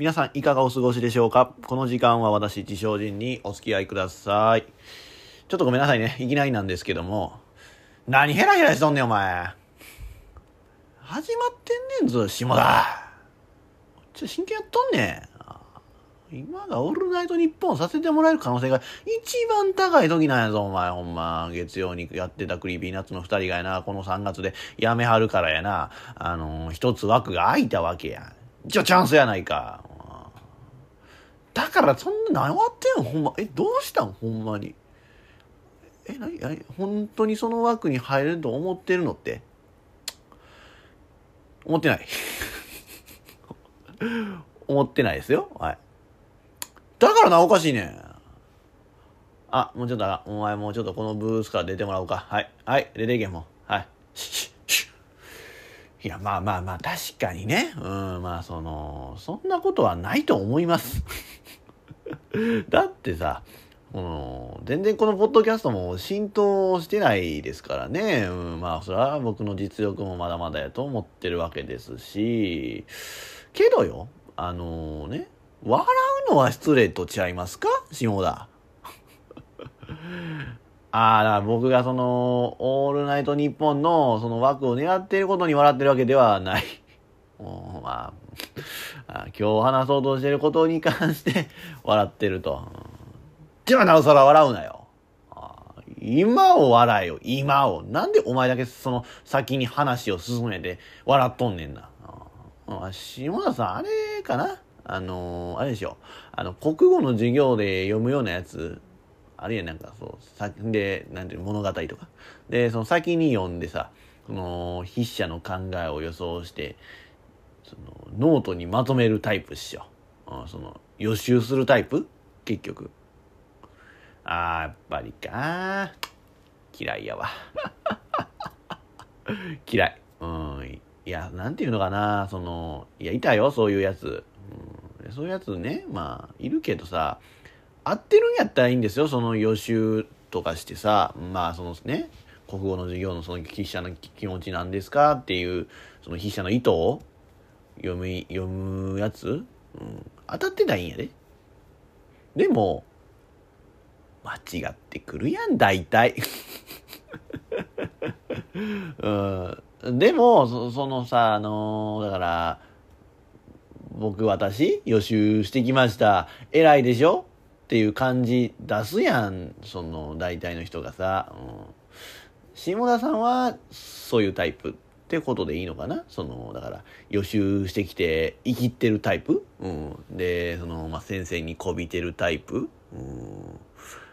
皆さんいかがお過ごしでしょうか？この時間は私、自称仁にお付き合いください。ちょっとごめんなさいね。いきなりなんですけども。何ヘラヘラしとんねん、お前。始まってんねんぞ、下田。ちょ、真剣やっとんねん。今がオールナイトニッポンさせてもらえる可能性が一番高い時なんやぞ、お前、ほんま。月曜にやってたクリーピーナッツの二人がやな、この3月で辞めはるからやな、あのー、一つ枠が空いたわけや。じゃチャンスやないか。だからそんな何わってんの？ほんま。え、どうしたん？ほんまに。え、なに、本当にその枠に入れると思ってるのって？思ってない。思ってないですよ。はい。だからな、おかしいねん。あ、もうちょっと、お前もうちょっとこのブースから出てもらおうか。はい。はい。出ていけもう。はい。いや、まあまあまあ、確かにね。うん、まあその、そんなことはないと思います。だってさ、うん、全然このポッドキャストも浸透してないですからね。うん、まあ、それは僕の実力もまだまだやと思ってるわけですし、けどよ、あのー、ね、笑うのは失礼とちゃいますか？下田。ああ、だから僕がその、オールナイトニッポンのその枠を狙っていることに笑ってるわけではない。もうまあ、今日話そうとしてることに関して笑ってると。じゃあなおさら笑うなよ。今を笑えよ、今を。なんでお前だけその先に話を進めて笑っとんねんな。あ下田さん、あれかな？あのー、あれでしょ。あの、国語の授業で読むようなやつ、あるいはなんかそう、さで、なんていう物語とか。で、その先に読んでさ、その筆者の考えを予想して、そのノートにまとめるタイプっしょ。その予習するタイプ？結局。あー、やっぱりか嫌いやわ。嫌い。うん。いや、なんていうのかな、その、いや、いたよ、そういうやつ。うん、そういうやつね、まあ、いるけどさ、合ってるんやったらいいんですよ、その予習とかしてさ、まあ、そのね、国語の授業のその筆者の気持ちなんですか？っていう、その筆者の意図を読む、読むやつ、うん、当たってないんやで。でも、間違ってくるやん、大体。うん、でもそ、そのさ、あのー、だから、僕、私、予習してきました。偉いでしょ？っていう感じ出すやん、その、大体の人がさ。うん、下田さんは、そういうタイプってことでいいのかな？その、だから、予習してきて、生きってるタイプ？うん。で、その、まあ、先生にこびてるタイプ？うん。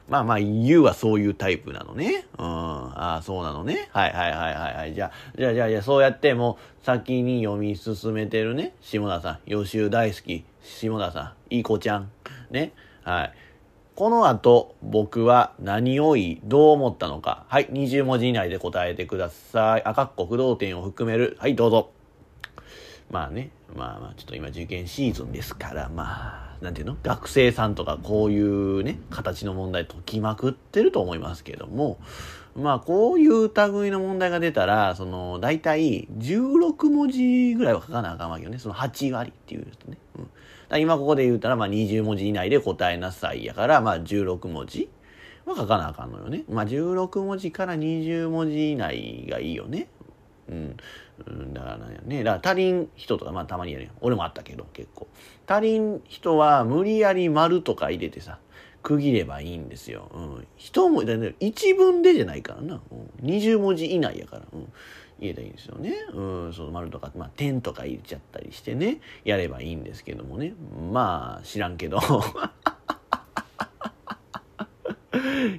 まあまあ、言うはそういうタイプなのね。うん。ああ、そうなのね。はいはいはいはいはい。じゃあ、じゃあじゃあじゃあ、そうやってもう先に読み進めてるね。下田さん。予習大好き。下田さん。いい子ちゃん。ね。はい。この後、僕は何を言い、どう思ったのか。はい。20文字以内で答えてください。赤っこ不動点を含める。はい、どうぞ。まあね。まあまあ、ちょっと今受験シーズンですから、まあ。なんていうの？学生さんとかこういうね、形の問題解きまくってると思いますけども、まあこういう類の問題が出たら、その、大体16文字ぐらいは書かなあかんわけよね。その8割っていうとね。うん、今ここで言うたら、まあ20文字以内で答えなさいやから、まあ16文字は書かなあかんのよね。まあ16文字から20文字以内がいいよね。うん。だからね、だから足りん人とか、まあたまにやるよ。俺もあったけど、結構。足りん人は無理やり丸とか入れてさ、区切ればいいんですよ。うん。一文字、一文でじゃないからな。うん、20文字以内やから。うん。入れたらいいんですよね。うん、その丸とか、まあ点とか入れちゃったりしてね、やればいいんですけどもね。まあ、知らんけど。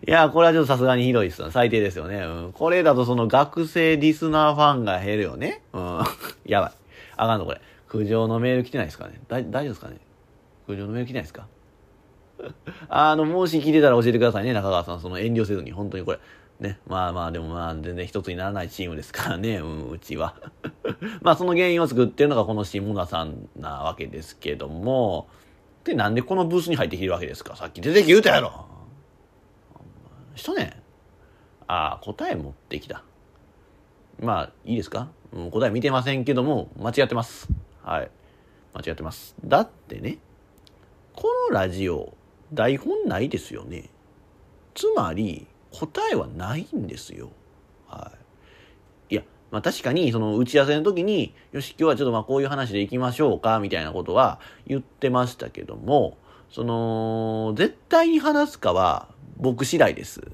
いや、これはちょっとさすがにひどいっす最低ですよね。うん。これだとその学生リスナーファンが減るよね。うん。やばい。あかんのこれ。苦情のメール来てないですかね大丈夫ですかね苦情のメール来てないですか？あの、もし聞いてたら教えてくださいね、中川さん。その遠慮せずに、本当にこれ。ね。まあまあ、でもまあ、全然一つにならないチームですからね、うん、うちは。まあ、その原因を作ってるのがこの下田さんなわけですけども、で、なんでこのブースに入ってきてるわけですか？さっき出てき言うたやろ人ね。ああ、答え持ってきた。まあ、いいですか、うん、答え見てませんけども、間違ってます。はい。間違ってます。だってね、このラジオ、台本ないですよね。つまり、答えはないんですよ。はい。いや、まあ確かに、その打ち合わせの時に、よし、今日はちょっとまあこういう話でいきましょうか、みたいなことは言ってましたけども、その、絶対に話すかは僕次第です。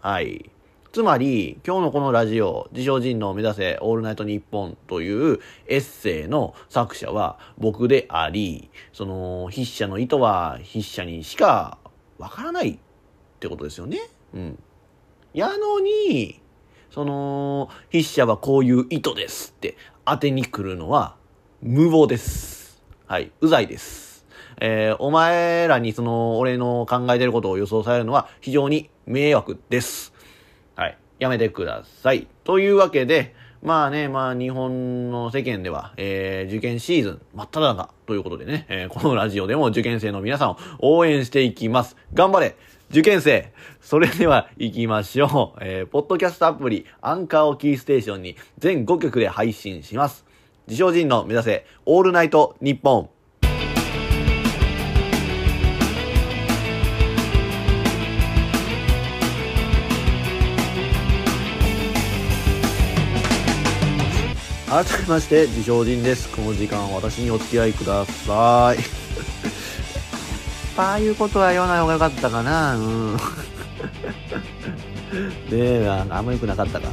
はい。つまり、今日のこのラジオ、自称人の目指せオールナイトニッポンというエッセイの作者は僕であり、その筆者の意図は筆者にしかわからないってことですよね。うん。やのに、その、筆者はこういう意図ですって当てに来るのは無謀です。はい。うざいです。えーお前らにその、俺の考えてることを予想されるのは非常に迷惑です。はい。やめてください。というわけで、まあね、まあ日本の世間では、えー受験シーズン真っ只中ということでね、えーこのラジオでも受験生の皆さんを応援していきます。頑張れ受験生それでは行きましょう。えーポッドキャストアプリ、アンカーをキーステーションに全5曲で配信します。自称人の目指せ、オールナイトニッポン。改めまして自称人ですこの時間私にお付き合いくださいああいうことは言わない方がよかったかな。うん。でああんま良くなかったか。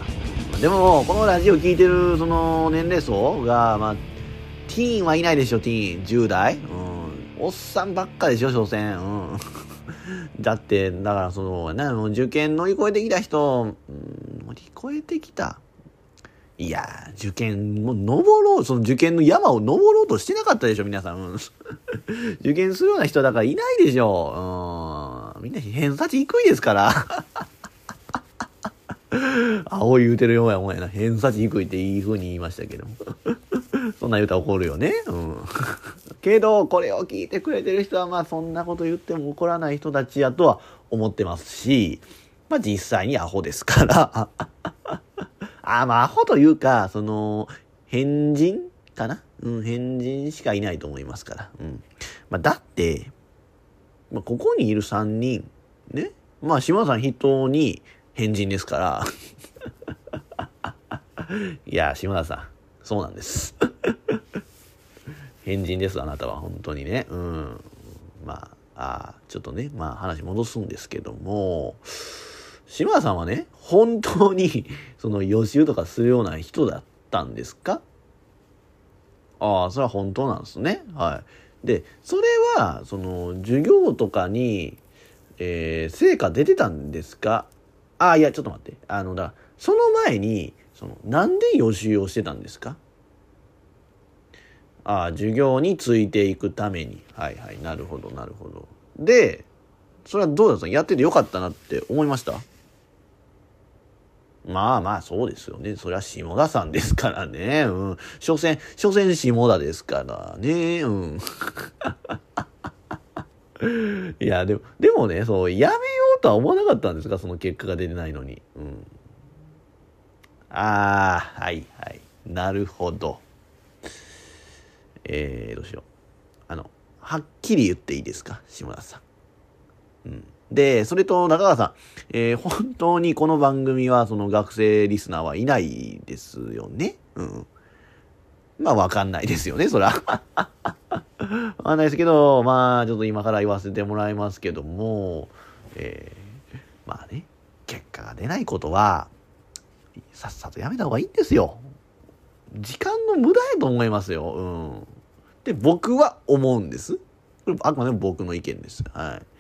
でもこのラジオ聞いてるその年齢層がまあティーンはいないでしょティーン。10代うん。おっさんばっかでしょ所詮。うん。だってだからそのなもう受験乗り越えてきた人、うん、乗り越えてきた。いや、受験、もう登ろう、その受験の山を登ろうとしてなかったでしょ、皆さん。う ん受験するような人だからいないでしょ。うん。みんな偏差値低いですから。青い言うてるようやもんやな。偏差値低いっていい風に言いましたけど。そんな言うたら怒るよね。うん。けど、これを聞いてくれてる人は、まあそんなこと言っても怒らない人たちやとは思ってますし、まあ実際にアホですから。あ、まあ、アホというか、その、変人かな？うん、変人しかいないと思いますから。うん。まあ、だって、まあ、ここにいる3人、ね？まあ、島田さん筆頭に変人ですから。いや、島田さん、そうなんです。変人です、あなたは、本当にね。うん。まあ、あちょっとね、まあ、話戻すんですけども、島田さんはね、本当に、その予習とかするような人だったんですか？ああ、それは本当なんですね。はい。で、それは、その、授業とかに、えー成果出てたんですか？ああ、いや、ちょっと待って。あの、だからその前に、その、なんで予習をしてたんですか？ああ、授業についていくために。はいはい、なるほど、なるほど。で、それはどうだったやっててよかったなって思いました？まあまあ、そうですよね。それは下田さんですからね。うん。所詮、所詮下田ですからね。うん。いや、でも、でもね、そう、やめようとは思わなかったんですか？その結果が出てないのに。うん。ああ、はいはい。なるほど。えー、どうしよう。あの、はっきり言っていいですか？下田さん。うん。で、それと中川さん、えー本当にこの番組はその学生リスナーはいないですよね？うん。まあわかんないですよね、そら。わかんないですけど、まあちょっと今から言わせてもらいますけども、えーまあね、結果が出ないことは、さっさとやめた方がいいんですよ。時間の無駄やと思いますよ。うん。で、僕は思うんです。これあくまでも僕の意見です。はい。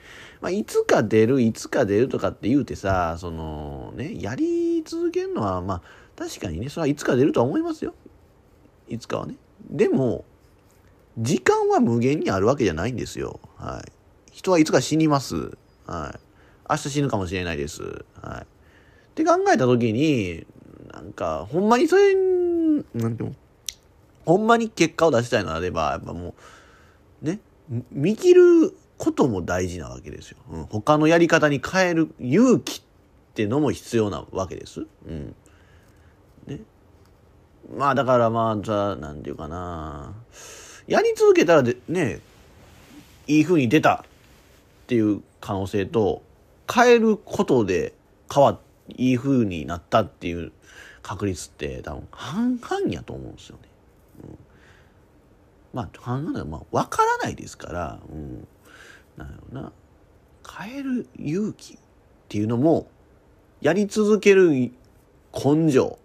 まあ、いつか出る、いつか出るとかって言うてさ、その、ね、やり続けるのは、まあ、確かにね、それはいつか出るとは思いますよ。いつかはね。でも、時間は無限にあるわけじゃないんですよ。はい。人はいつか死にます。はい。明日死ぬかもしれないです。はい。って考えたときに、なんか、ほんまにそれ、なんていうの？ほんまに結果を出したいのであれば、やっぱもう、ね、見切ることも大事なわけですよ。うん、他のやり方に変える勇気ってのも必要なわけです。うん。ね。まあだからまあ、じゃあ、なんていうかな。やり続けたらでねいい風に出たっていう可能性と変えることで変わいい風になったっていう確率って多分半々やと思うんですよね。うん、まあ半々だまあ分からないですから、うん、なんやろな。変える勇気っていうのもやり続ける根性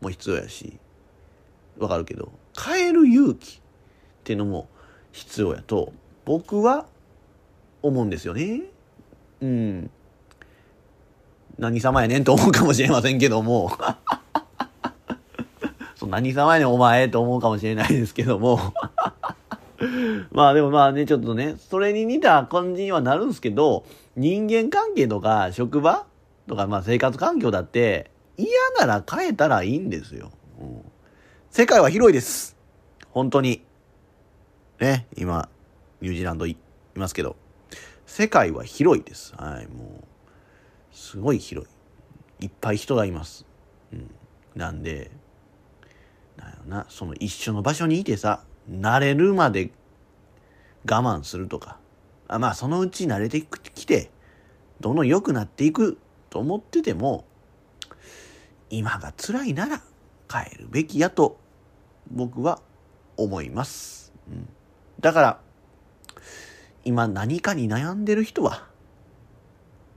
も必要やし。わかるけど。変える勇気っていうのも必要やと僕は思うんですよね。うん。何様やねんと思うかもしれませんけども。そう何様やねんお前と思うかもしれないですけども。まあでもまあね、ちょっとね、それに似た感じにはなるんですけど、人間関係とか職場とかまあ生活環境だって嫌なら変えたらいいんですよ。うん、世界は広いです。本当に。ね、今、ニュージーランドいますけど、世界は広いです。はい、もう、すごい広い。いっぱい人がいます。うん。なんで、なんやろな、その一緒の場所にいてさ、慣れるまで我慢するとか、あまあそのうち慣れてきて、どんどん良くなっていくと思ってても、今が辛いなら変えるべきやと僕は思います。うん、だから、今何かに悩んでる人は、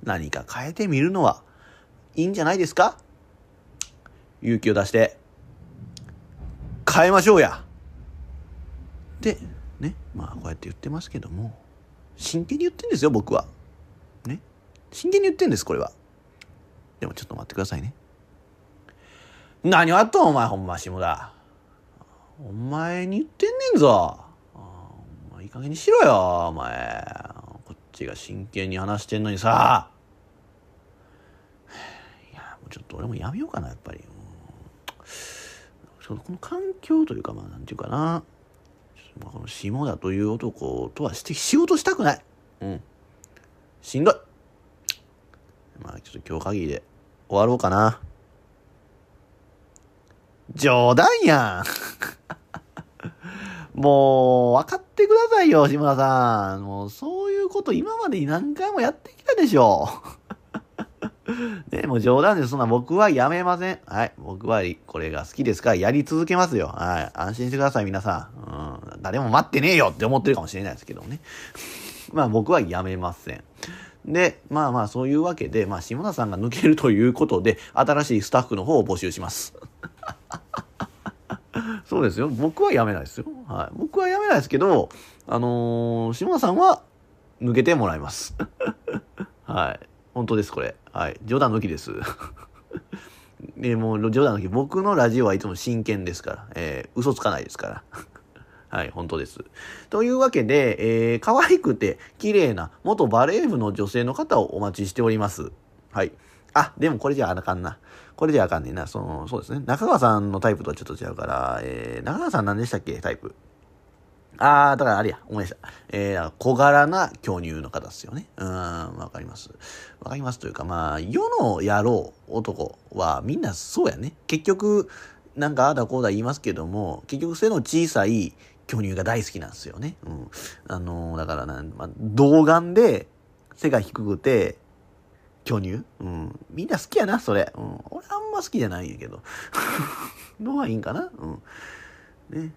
何か変えてみるのはいいんじゃないですか？勇気を出して、変えましょうや。で、ね、まあこうやって言ってますけども、真剣に言ってんですよ、僕は。ね。真剣に言ってんです、これは。でもちょっと待ってくださいね。何をやっとん、お前、ほんま、下田。お前に言ってんねんぞ。お前、いい加減にしろよ、お前。こっちが真剣に話してんのにさ。いや、もうちょっと俺もやめようかな、やっぱり。この環境というか、まあ、なんていうかな。まあ、この下田という男とはして仕事したくない。うん。しんどい。まあちょっと今日限りで終わろうかな。冗談やん。もう、分かってくださいよ、志村さん。もう、そういうこと今までに何回もやってきたでしょ。ね、もう冗談です。そんな僕はやめません。はい。僕はこれが好きですからやり続けますよ。はい。安心してください、皆さん。うん。誰も待ってねえよって思ってるかもしれないですけどね。まあ僕はやめません。で、まあまあそういうわけで、まあ下田さんが抜けるということで、新しいスタッフの方を募集します。そうですよ。僕は辞めないですよ。はい。僕は辞めないですけど、あのー、下田さんは抜けてもらいます。はい。本当です、これ。はい。冗談抜きです。で、もう冗談抜き。僕のラジオはいつも真剣ですから。えー、嘘つかないですから。はい、本当です。というわけで、えー、可愛くて綺麗な元バレー部の女性の方をお待ちしております。はい。あ、でもこれじゃあかんな。これじゃあかんねんな。その、そうですね。中川さんのタイプとはちょっと違うから、えー、中川さん何でしたっけ？タイプ。あー、だからあれや、思い出した。えー、小柄な巨乳の方ですよね。うーん、わかります。わかりますというか、まあ、世の野郎男はみんなそうやね。結局、なんかああだこうだ言いますけども、結局背の小さい巨乳が大好きなんですよね。うん。あのー、だからな、まあ、童顔で背が低くて、巨乳うん。みんな好きやな、それ。うん。俺あんま好きじゃないんやけど。のはいいんかな？うん。ね。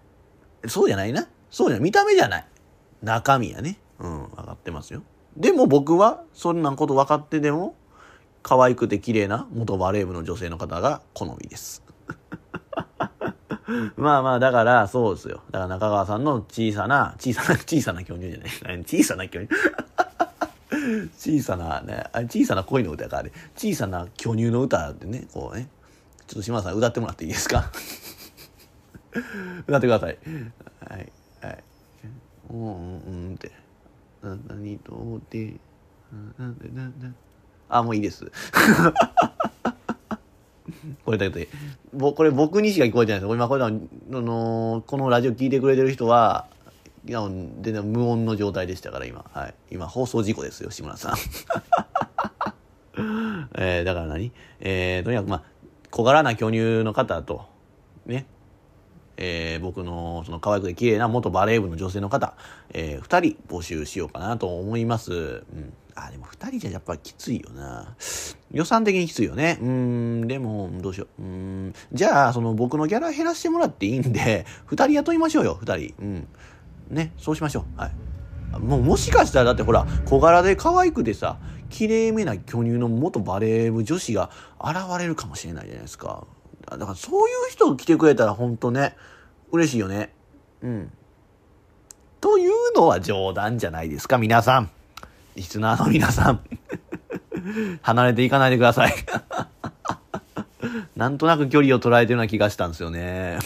そうじゃないな？そうじゃ見た目じゃない。中身やね。うん、分かってますよ。でも僕は、そんなこと分かってでも、可愛くて綺麗な元バレー部の女性の方が好みです。まあまあ、だから、そうですよ。だから中川さんの小さな、小さな、小さな巨乳じゃない。小さな巨乳？小さなね、小さな恋の歌か、あれ。小さな巨乳の歌ってね、こうね。ちょっと島田さん歌ってもらっていいですか？歌ってください。はい。はい。うんうんうんって。何とって、なんで、なんで、あ、もういいです。これだけで、ぼこれ僕にしか聞こえてないです。今これあの、このラジオ聞いてくれてる人は、いや、全然無音の状態でしたから、今。はい。今、放送事故ですよ、志村さん。えー、だから何？えー、とにかく、まあ、小柄な巨乳の方と、ね、えー、僕のその可愛くて綺麗な元バレー部の女性の方、えー、2人募集しようかなと思います。うん。あ、でも2人じゃやっぱきついよな。予算的にきついよね。うん、でも、どうしよう。うん、じゃあ、その僕のギャラ減らしてもらっていいんで、2人雇いましょうよ、2人。うん。ね、そうしましょう。はい。もうもしかしたらだってほら、小柄で可愛くてさ、綺麗めな巨乳の元バレー部女子が現れるかもしれないじゃないですか。だからそういう人来てくれたら本当ね、嬉しいよね。うん。というのは冗談じゃないですか、皆さん。リスナーの皆さん。離れていかないでください。なんとなく距離を捉えてるような気がしたんですよね。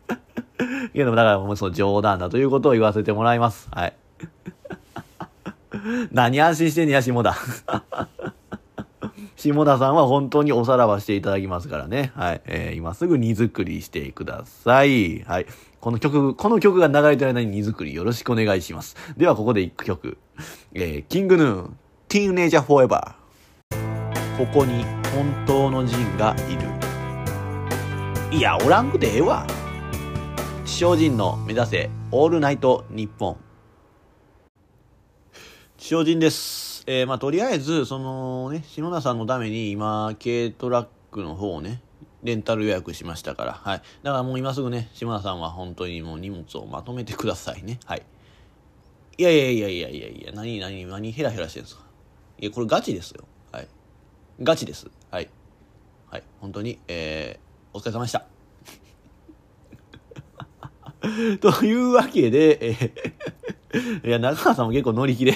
けども、だからもうそう冗談だということを言わせてもらいます。はい。何安心してんねや、下田。下田さんは本当におさらばしていただきますからね。はい。えー、今すぐ荷造りしてください。はい。この曲、この曲が流れてる間に荷造りよろしくお願いします。では、ここで一曲。えー、キングヌーン、ティーンネイジャーフォーエバー。ここに本当のジンがいる。いや、おらんくてええわ。地人の目指せ、オールナイト日本。地人です。えー、まあ、とりあえず、そのね、篠田さんのために今、軽トラックの方をね、レンタル予約しましたから、はい。だからもう今すぐね、島田さんは本当にもう荷物をまとめてくださいね。はい。いやいやいやいやいやいや、何、何、何ヘラヘラしてるんですか？いや、これガチですよ。はい。ガチです。はい。はい。本当に、えー、お疲れ様でした。というわけで、えー、いや、中川さんも結構乗り気で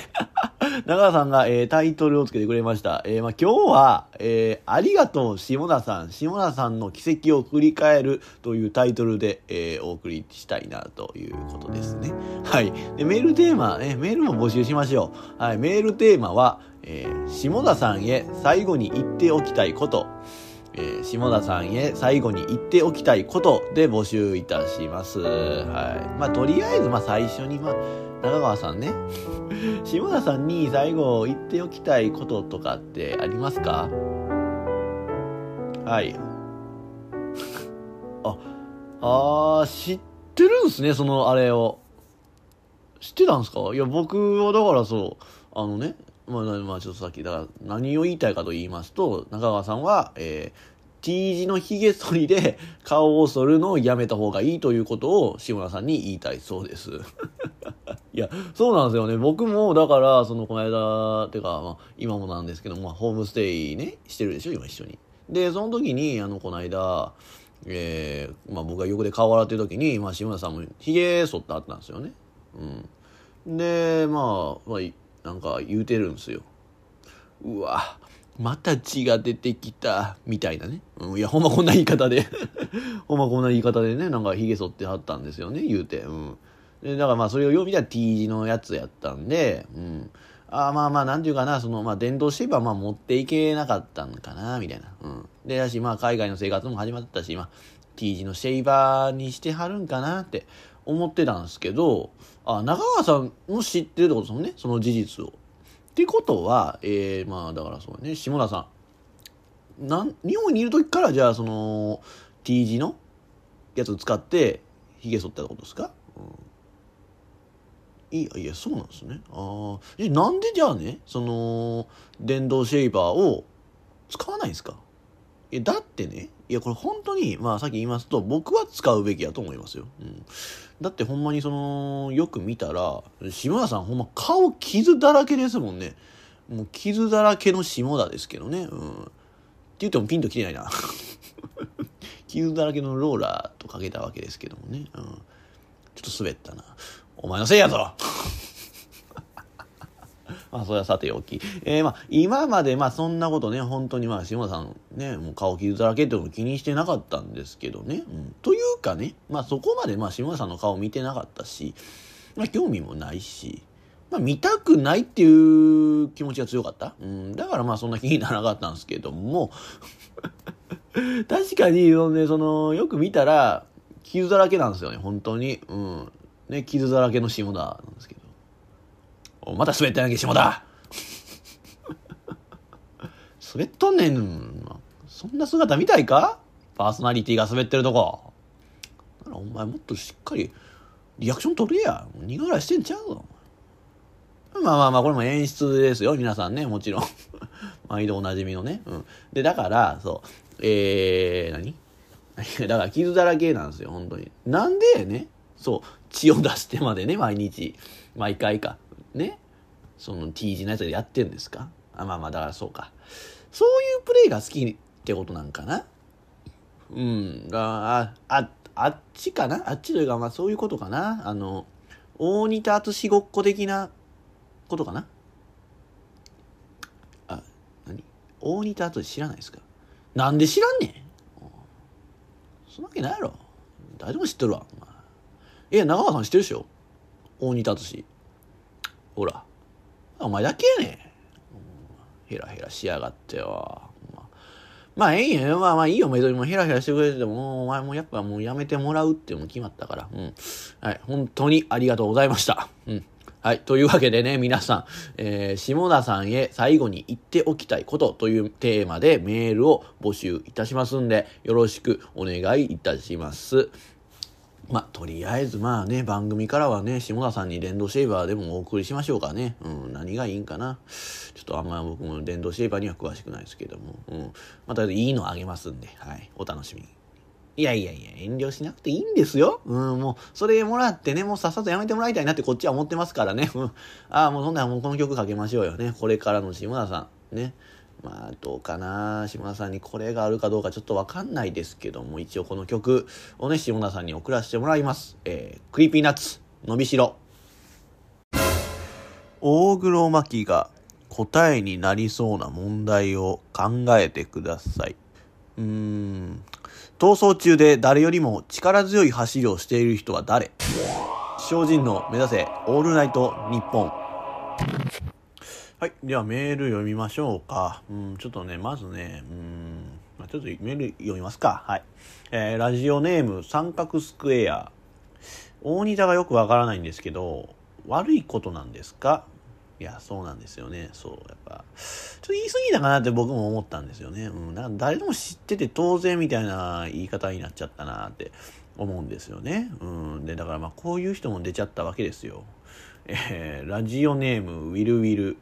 中川さんが、えー、タイトルをつけてくれました。えー、まあ、今日は、えー、ありがとう下田さん、下田さんの奇跡を振り返るというタイトルで、えお送りしたいなということですね。はい。で、メールテーマ、ね、メールも募集しましょう。はい。メールテーマは、え下田さんへ最後に言っておきたいこと。えー、下田さんへ最後に言っておきたいことで募集いたします。はい。まあ、とりあえず、まあ、最初に、まあ、中川さんね、下田さんに最後言っておきたいこととかってありますか？はい。あ、あー、知ってるんすね、そのあれを。知ってたんすか？いや、僕はだからそう、あのね、まあ、まあ、ちょっとさっき、だから何を言いたいかと言いますと、中川さんは、えー、T 字の髭剃りで顔を剃るのをやめた方がいいということを志村さんに言いたいそうです。いや、そうなんですよね。僕も、だから、その、この間、てか、まあ、今もなんですけど、まあ、ホームステイね、してるでしょ、今一緒に。で、その時に、あの、この間、えー、まあ、僕が横で顔洗ってる時に、まあ、志村さんも髭剃ってあったんですよね。うん。で、まあ、まあ、なんか言うてるんですよ。うわ、また血が出てきた、みたいなね。うん、いや、ほんまこんな言い方で ほんまこんな言い方でね、なんか髭剃ってはったんですよね、言うて。うん。で、だからまあそれを読みたら T 字のやつやったんで、うん。あまあまあ、なんていうかな、その、まあ、電動シェイバーまあ持っていけなかったんかな、みたいな。うん。で、だし、まあ、海外の生活も始まったし、まあ、T 字のシェイバーにしてはるんかなって思ってたんですけど、あ、中川さんも知ってるってことですもんね、その事実を。ってことは、えー、まあだからそうね、下田さん。なん、日本にいる時からじゃあその T 字のやつを使って髭剃ったことですか、うん、いやいや、そうなんですね。ああ。なんでじゃあね、その、電動シェイバーを使わないんですか？え、だってね、いや、これ本当に、まあさっき言いますと、僕は使うべきやと思いますよ。うん。だってほんまにその、よく見たら、下田さんほんま顔傷だらけですもんね。もう傷だらけの下田ですけどね。うん。って言ってもピンときてないな。傷だらけのローラーとかけたわけですけどもね。うん。ちょっと滑ったな。お前のせいやぞま あ、それはさておき。えー、まあ、今まで、まあ、そんなことね、本当にまあ、島さんね、もう顔傷だらけってこと気にしてなかったんですけどね。うん。というかね、まあ、そこまで、まあ、島さんの顔見てなかったし、まあ、興味もないし、まあ、見たくないっていう気持ちが強かった。うん。だからまあ、そんな気にならなかったんですけども、確かに、ね、その、よく見たら、傷だらけなんですよね、本当に。うん。ね、傷だらけの下田なんですけど。また滑って なきゃ下田滑っとんねん。そんな姿見たいか？パーソナリティが滑ってるとこ。お前もっとしっかりリアクション取れや。苦笑いしてんちゃうぞ。まあまあまあこれも演出ですよ。皆さんねもちろん。毎度おなじみのね。うん。でだからそう。えー、何？だから傷だらけなんですよ本当に。なんでねそう血を出してまでね毎日。毎回か。ねその T 字のやつでやってんですか？あまあまあだからそうか。そういうプレイが好きってことなんかな？うんあああっちかな？あっちというかまあそういうことかな？あの大仁田淳ごっこ的なことかな？あ何？大仁田淳知らないですか？なんで知らんねん？そんなわけないやろ。誰でも知ってるわ。お前。いや長川さん知ってるでしょ？大仁田淳ほらお前だけやねんヘラヘラしやがってよまあ、ええんやまあまあいいよ、メドリもヘラヘラしてくれてても、お前もやっぱもうやめてもらうっても決まったから。うん。はい。本当にありがとうございました。うん。はい。というわけでね、皆さん、えー、下田さんへ最後に言っておきたいことというテーマでメールを募集いたしますんで、よろしくお願いいたします。まあ、とりあえずまあね、番組からはね、下田さんに電動シェーバーでもお送りしましょうかね。うん、何がいいんかな。ちょっとあんま僕も電動シェーバーには詳しくないですけども。うん。またいいのあげますんで、はい。お楽しみに。いやいやいや、遠慮しなくていいんですよ。うん、もう、それもらってね、もうさっさとやめてもらいたいなってこっちは思ってますからね。うん。ああ、もうそんならもうこの曲かけましょうよね。これからの下田さん。ね。まあどうかな下田さんにこれがあるかどうかちょっとわかんないですけども一応この曲をね下田さんに送らせてもらいます、えー、クリーピーナッツ伸びしろ。大黒摩季が答えになりそうな問題を考えてください。うーん逃走中で誰よりも力強い走りをしている人は誰？精進の目指せオールナイトニッポン。はい。ではメール読みましょうか。うん、ちょっとね、まずね、うんま、ちょっとメール読みますか。はい。えー、ラジオネーム三角スクエア。大仁田がよくわからないんですけど、悪いことなんですか？いや、そうなんですよね。そう、やっぱ、ちょっと言い過ぎたかなって僕も思ったんですよね。うん、なんか誰でも知ってて当然みたいな言い方になっちゃったなって思うんですよね。うん、で、だからまあこういう人も出ちゃったわけですよ。えー、ラジオネームウィルウィル。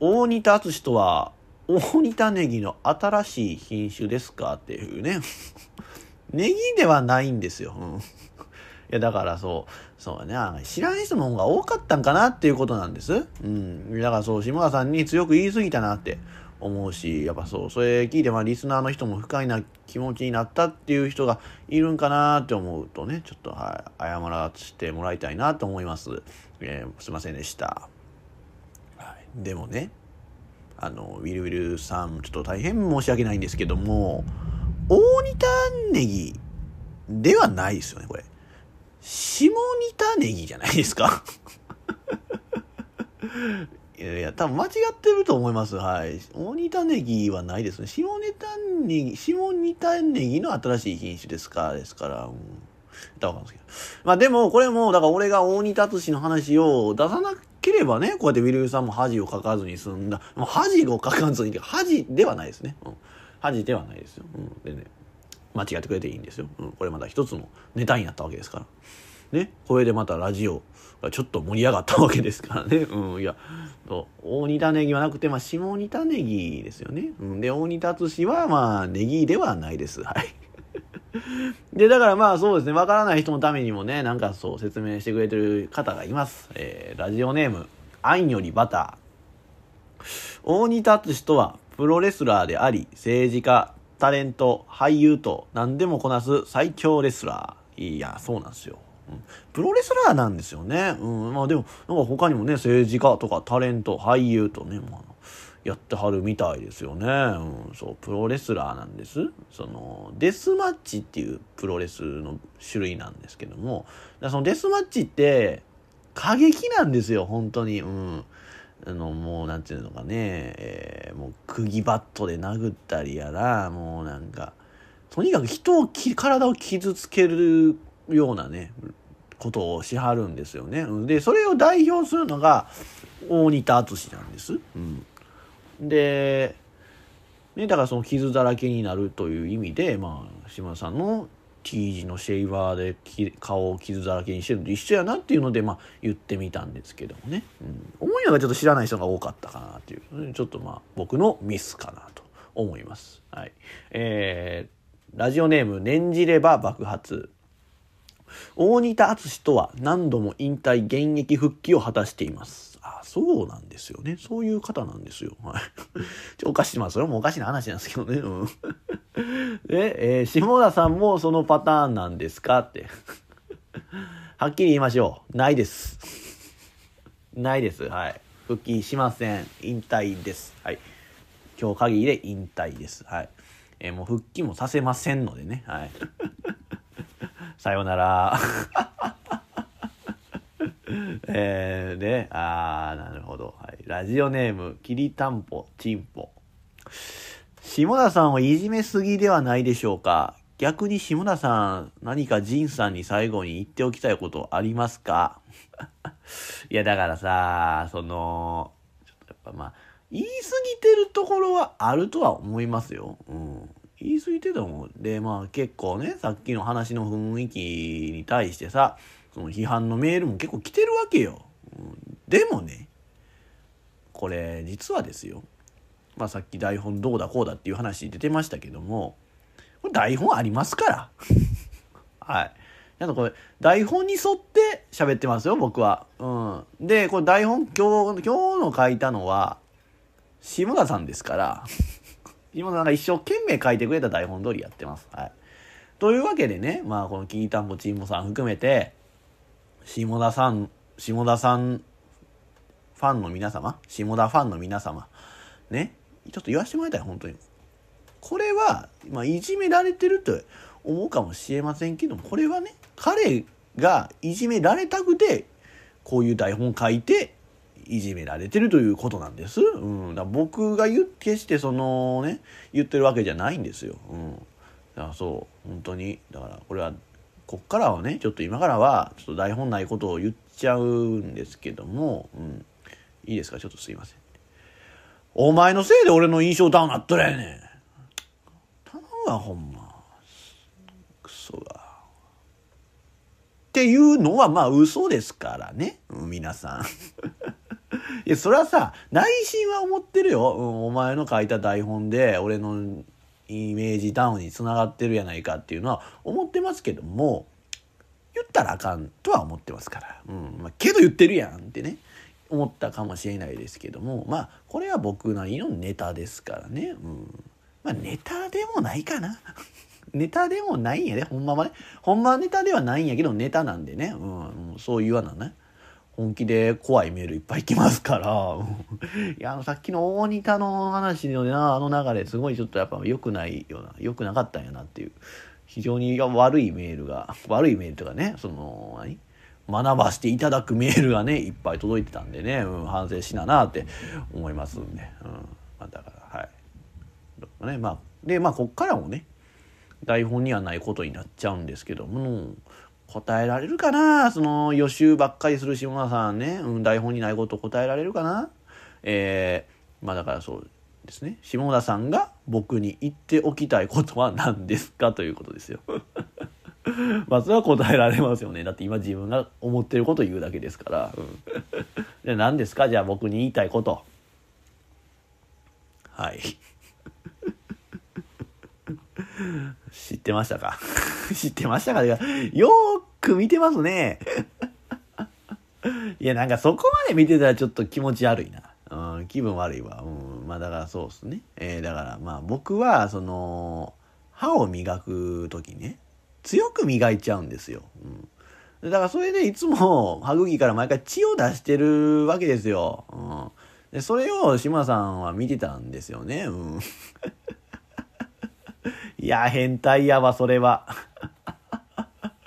大仁田淳とは大仁田ネギの新しい品種ですか？っていうね。ネギではないんですよ、うん、いやだからそうそうね。知らん人の方が多かったんかなっていうことなんです。うん。だからそう下田さんに強く言い過ぎたなって思うしやっぱそうそれ聞いてまあリスナーの人も不快な気持ちになったっていう人がいるんかなって思うとねちょっとはい謝らせてもらいたいなと思います、えー、すいませんでした。でもねあのウィルウィルさんちょっと大変申し訳ないんですけども大仁田ネギではないですよねこれ下仁田ネギじゃないですか？いやいや、多分間違ってると思います。はい。大仁田ネギはないですね。下仁田ネギ、下仁田ネギの新しい品種ですか？ですから、うん。わかんないですけど。まあでも、これも、だから俺が大仁田寿司の話を出さなくければね、こうやってウィルさんも恥をかかずに済んだ。もう恥をかかずに、恥ではないですね。うん。恥ではないですよ。うん。でね、間違ってくれていいんですよ。うん。これまた一つのネタになったわけですから。ね。これでまたラジオがちょっと盛り上がったわけですからね。うん。いや、大仁田ネギはなくて、まあ、下仁田ネギですよね。うん。で、大仁田寿司は、まあ、ネギではないです。はい。で、だからまあそうですね、わからない人のためにもね、なんかそう説明してくれてる方がいます。えー、ラジオネーム、あんよりバター。大仁田淳とは、プロレスラーであり、政治家、タレント、俳優と何でもこなす最強レスラー。いや、そうなんですよ。うん、プロレスラーなんですよね。うん、まあでも、なんか他にもね、政治家とかタレント、俳優とね、まあ、やってはるみたいですよね。うん、そう、プロレスラーなんです。その、デスマッチっていうプロレスの種類なんですけども、そのデスマッチって、過激なんですよ、本当に。うん。あの、もう、なんていうのかね、えー、もう、釘バットで殴ったりやら、もうなんか、とにかく人をき、体を傷つけるようなね、ことをしはるんですよね。で、それを代表するのが、大仁田淳なんです。うん。で、ね、だからその傷だらけになるという意味で、まあ、島田さんの T 字のシェイバーで顔を傷だらけにしてるのと一緒やなっていうので、まあ、言ってみたんですけどもね、うん、思いのがちょっと知らない人が多かったかなっていう。ちょっとまあ僕のミスかなと思います。はい。えー、ラジオネーム「念じれば爆発」大仁田敦とは何度も引退現役復帰を果たしています。そうなんですよね。そういう方なんですよ。はい。ちょ、おかしい。まあ、それもおかしな話なんですけどね。うん。で、えー、下田さんもそのパターンなんですか？って。はっきり言いましょう。ないです。ないです。はい。復帰しません。引退です。はい。今日限りで引退です。はい。えー、もう復帰もさせませんのでね。はい。さようなら。えー、で、あー、なるほど。はい。ラジオネーム、きりたんぽ、ちんぽ。下田さんをいじめすぎではないでしょうか逆に下田さん、何か仁さんに最後に言っておきたいことありますか？いや、だからさ、その、ちょっとやっぱまあ、言い過ぎてるところはあるとは思いますよ。うん。言い過ぎてたもん。で、まあ結構ね、さっきの話の雰囲気に対してさ、その批判のメールも結構来てるわけよ。でもね、これ実はですよ。まあさっき台本どうだこうだっていう話出てましたけども、これ台本ありますから。はい。なんかこれ、台本に沿って喋ってますよ、僕は。うん。で、これ台本、今日、今日の書いたのは、下田さんですから。今なんか一生懸命書いてくれた台本通りやってます。はい。というわけでね、まあこのきーたんぼちんぼさん含めて、下田さん、下田さんファンの皆様、下田ファンの皆様、ね、ちょっと言わせてもらいたい、本当に。これは、まあ、いじめられてると思うかもしれませんけども、これはね、彼がいじめられたくて、こういう台本書いて、いじめられてるということなんです。うん、だ僕が言決してそのね言ってるわけじゃないんですよ。うん、だからそう。本当に。だからこれはこっからはねちょっと今からはちょっと台本ないことを言っちゃうんですけども、うん、いいですか？ちょっとすいません。お前のせいで俺の印象ダウンなっとるやねん。頼むわほんま。クソが。っていうのはまあ嘘ですからね、皆さん。いや、それはさ、内心は思ってるよ。うん、お前の書いた台本で、俺のイメージダウンにつながってるやないかっていうのは思ってますけども、言ったらあかんとは思ってますから。うん。まあ、けど言ってるやんってね、思ったかもしれないですけども、まあ、これは僕なりのネタですからね。うん。まあ、ネタでもないかな。ネタでもないんやで、ほんまはね。ほんまはネタではないんやけど、ネタなんでね。うん。そういうわなね。本気で怖いメールいっぱい来ますから。いや、あの、さっきの大仁田の話のな、あの流れ、すごいちょっとやっぱ良くないような、良くなかったんやなっていう、非常に悪いメールが、悪いメールとかね、その、何？学ばせていただくメールがね、いっぱい届いてたんでね、うん、反省しななって思いますんで、うん。まあ、だから、はい。ね、まあ、で、まあ、こっからもね、台本にはないことになっちゃうんですけども、答えられるかな？その予習ばっかりする下田さんね、うん、台本にないこと答えられるかな？えー、まあだからそうですね。下田さんが僕に言っておきたいことは何ですか？ということですよ。まあそれは答えられますよね。だって今自分が思ってること言うだけですから、うん、で何ですか？じゃあ僕に言いたいこと。はい。知ってましたか？知ってましたか？よーく見てますね。いや、なんかそこまで見てたらちょっと気持ち悪いな。うん、気分悪いわ。うん、まあだからそうっすね。えー、だからまあ僕は、その、歯を磨く時ね、強く磨いちゃうんですよ。うん。だからそれでいつも歯茎から毎回血を出してるわけですよ。うん。で、それを島さんは見てたんですよね。うん。いや、変態やわ、それは。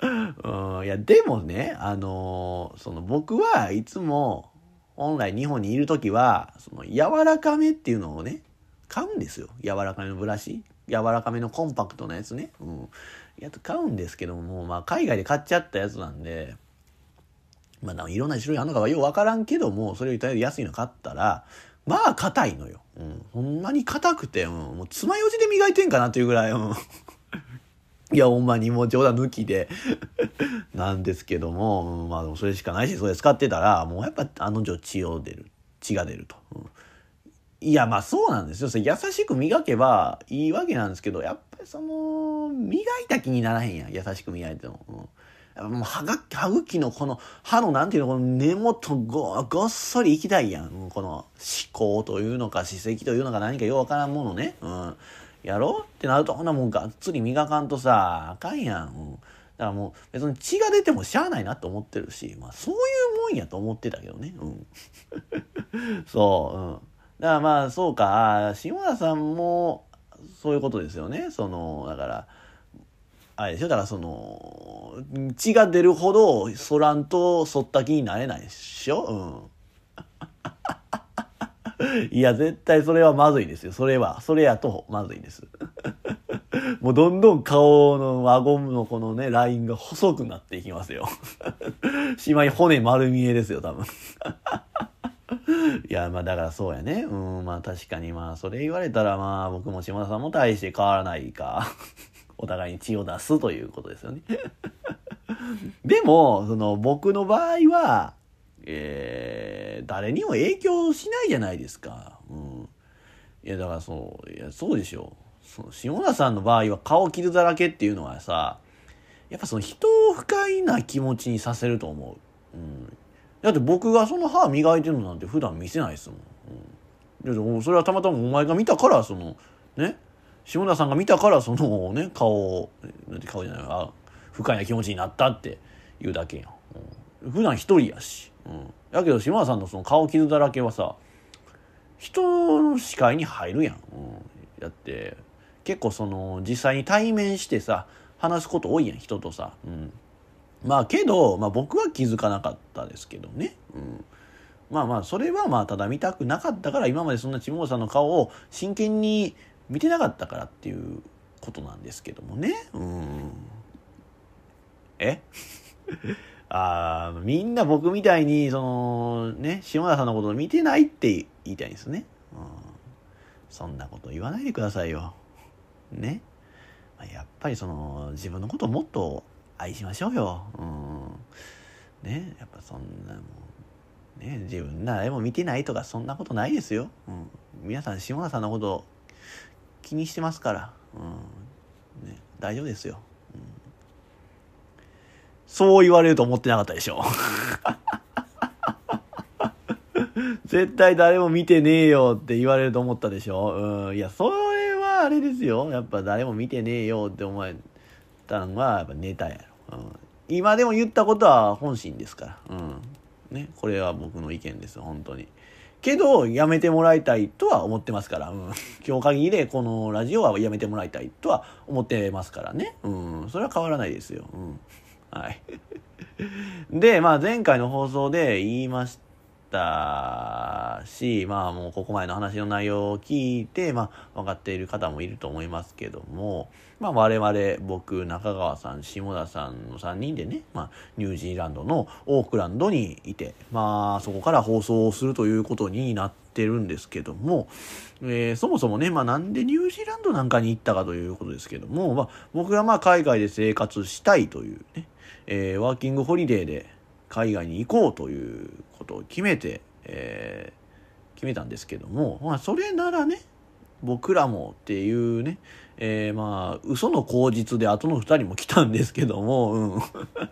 うん、いや、でもね、あのー、その僕はいつも、本来日本にいる時は、その柔らかめっていうのをね、買うんですよ。柔らかめのブラシ。柔らかめのコンパクトなやつね。うん。やつ買うんですけども、まあ海外で買っちゃったやつなんで、まあいろんな種類あるのかはようわからんけども、それより安いの買ったら、まあ硬いのよ。うん。ほんまに硬くて、うん。もう爪楊枝で磨いてんかなっていうぐらい、うん。いや、ほんまにもう冗談抜きで なんですけども、うん、まあでもそれしかないし、それ使ってたら、もうやっぱあの女血を出る、血が出ると。うんいや、まあそうなんですよ。優しく磨けばいいわけなんですけど、やっぱりその、磨いた気にならへんやん。優しく磨いても。うん、もう歯が、歯茎のこの、歯のなんていうの、この根元ご、ごっそり行きたいやん。この思考というのか、歯石というのか何かようわからんものね。うん。やろうってなると、ほんなもうがっつり磨かんとさ、あかんやん。うん。だからもう別に血が出てもしゃあないなと思ってるし、まあそういうもんやと思ってたけどね。うん。そう、うん。だからまあそうか、下田さんもそういうことですよね。その、だから、あれでしょ？だからその、血が出るほどそらんとそった気になれないでしょ？うん。いや、絶対それはまずいですよ。それは。それやとまずいです。もうどんどん顔の輪ゴムのこのね、ラインが細くなっていきますよ。しまい骨丸見えですよ、多分。いや、まあだからそうやね。うん、まあ確かにまあそれ言われたらまあ僕も島田さんも大して変わらないか。お互いに血を出すということですよね。でも、その僕の場合は、えー、誰にも影響しないじゃないですか。うん。いや、だからそう、いや、そうでしょう。その下田さんの場合は顔傷だらけっていうのはさ、やっぱその人を不快な気持ちにさせると思う。うん。だって僕がその歯磨いてるのなんて普段見せないですもん。うん、それはたまたまお前が見たからそのね下田さんが見たからそのね顔なんて顔じゃないあ不快な気持ちになったって言うだけやん。うん、普段一人やし。うん。やけど下田さんのその顔傷だらけはさ人の視界に入るやん。うん、だって結構その実際に対面してさ話すこと多いやん人とさ。うんまあけど、まあ、僕は気づかなかったですけどね。うん、まあまあそれはまあただ見たくなかったから今までそんなちもさんの顔を真剣に見てなかったからっていうことなんですけどもね。うん、え？あみんな僕みたいにそのね下田さんのことを見てないって言いたいんですね。うん、そんなこと言わないでくださいよ。ね？やっぱりその自分のことをもっと愛しましょうよ。うん。ね、やっぱそんなもん、ね、自分誰も見てないとかそんなことないですよ。うん。皆さん、下田さんのこと気にしてますから。うん。ね、大丈夫ですよ。うん、そう言われると思ってなかったでしょ。絶対誰も見てねえよって言われると思ったでしょ。うん。いや、それはあれですよ。やっぱ誰も見てねえよって思えたんはやっぱネタやろ。うん、今でも言ったことは本心ですから。うん。ね。これは僕の意見です、本当に。けど、やめてもらいたいとは思ってますから。うん。今日限りでこのラジオはやめてもらいたいとは思ってますからね。うん。それは変わらないですよ。うん。はい。で、まあ前回の放送で言いましたたし、まあもうここまでの話の内容を聞いて、まあ分かっている方もいると思いますけども、まあ我々、僕、中川さん、下田さんの3人でね、まあニュージーランドのオークランドにいて、まあそこから放送をするということになってるんですけども、えー、そもそもね、まあなんでニュージーランドなんかに行ったかということですけども、まあ僕がまあ海外で生活したいというね、えー、ワーキングホリデーで海外に行こうということを決めて、えー、決めたんですけども、まあそれならね、僕らもっていうね、えー、まあ、嘘の口実で後の二人も来たんですけども、うん。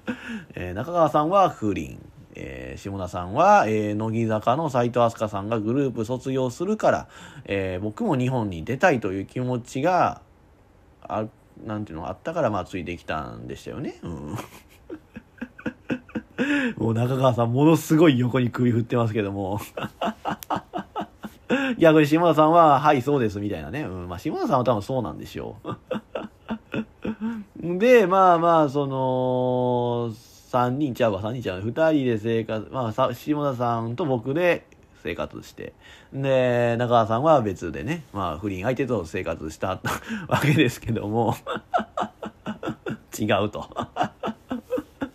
えー、中川さんは不倫。えー、下田さんは、えー、乃木坂の斎藤飛鳥さんがグループ卒業するから、えー、僕も日本に出たいという気持ちが、あ、なんていうのあったから、まあ、ついてきたんでしたよね。うん。もう中川さん、ものすごい横に首振ってますけども。逆に下田さんは、はい、そうです、みたいなね。うん。まあ、下田さんは多分そうなんでしょう。で、まあまあ、その、3人ちゃうわ、3人ちゃう。2人で生活、まあさ、下田さんと僕で生活して。で、中川さんは別でね、まあ、不倫相手と生活した わけですけども、違うと。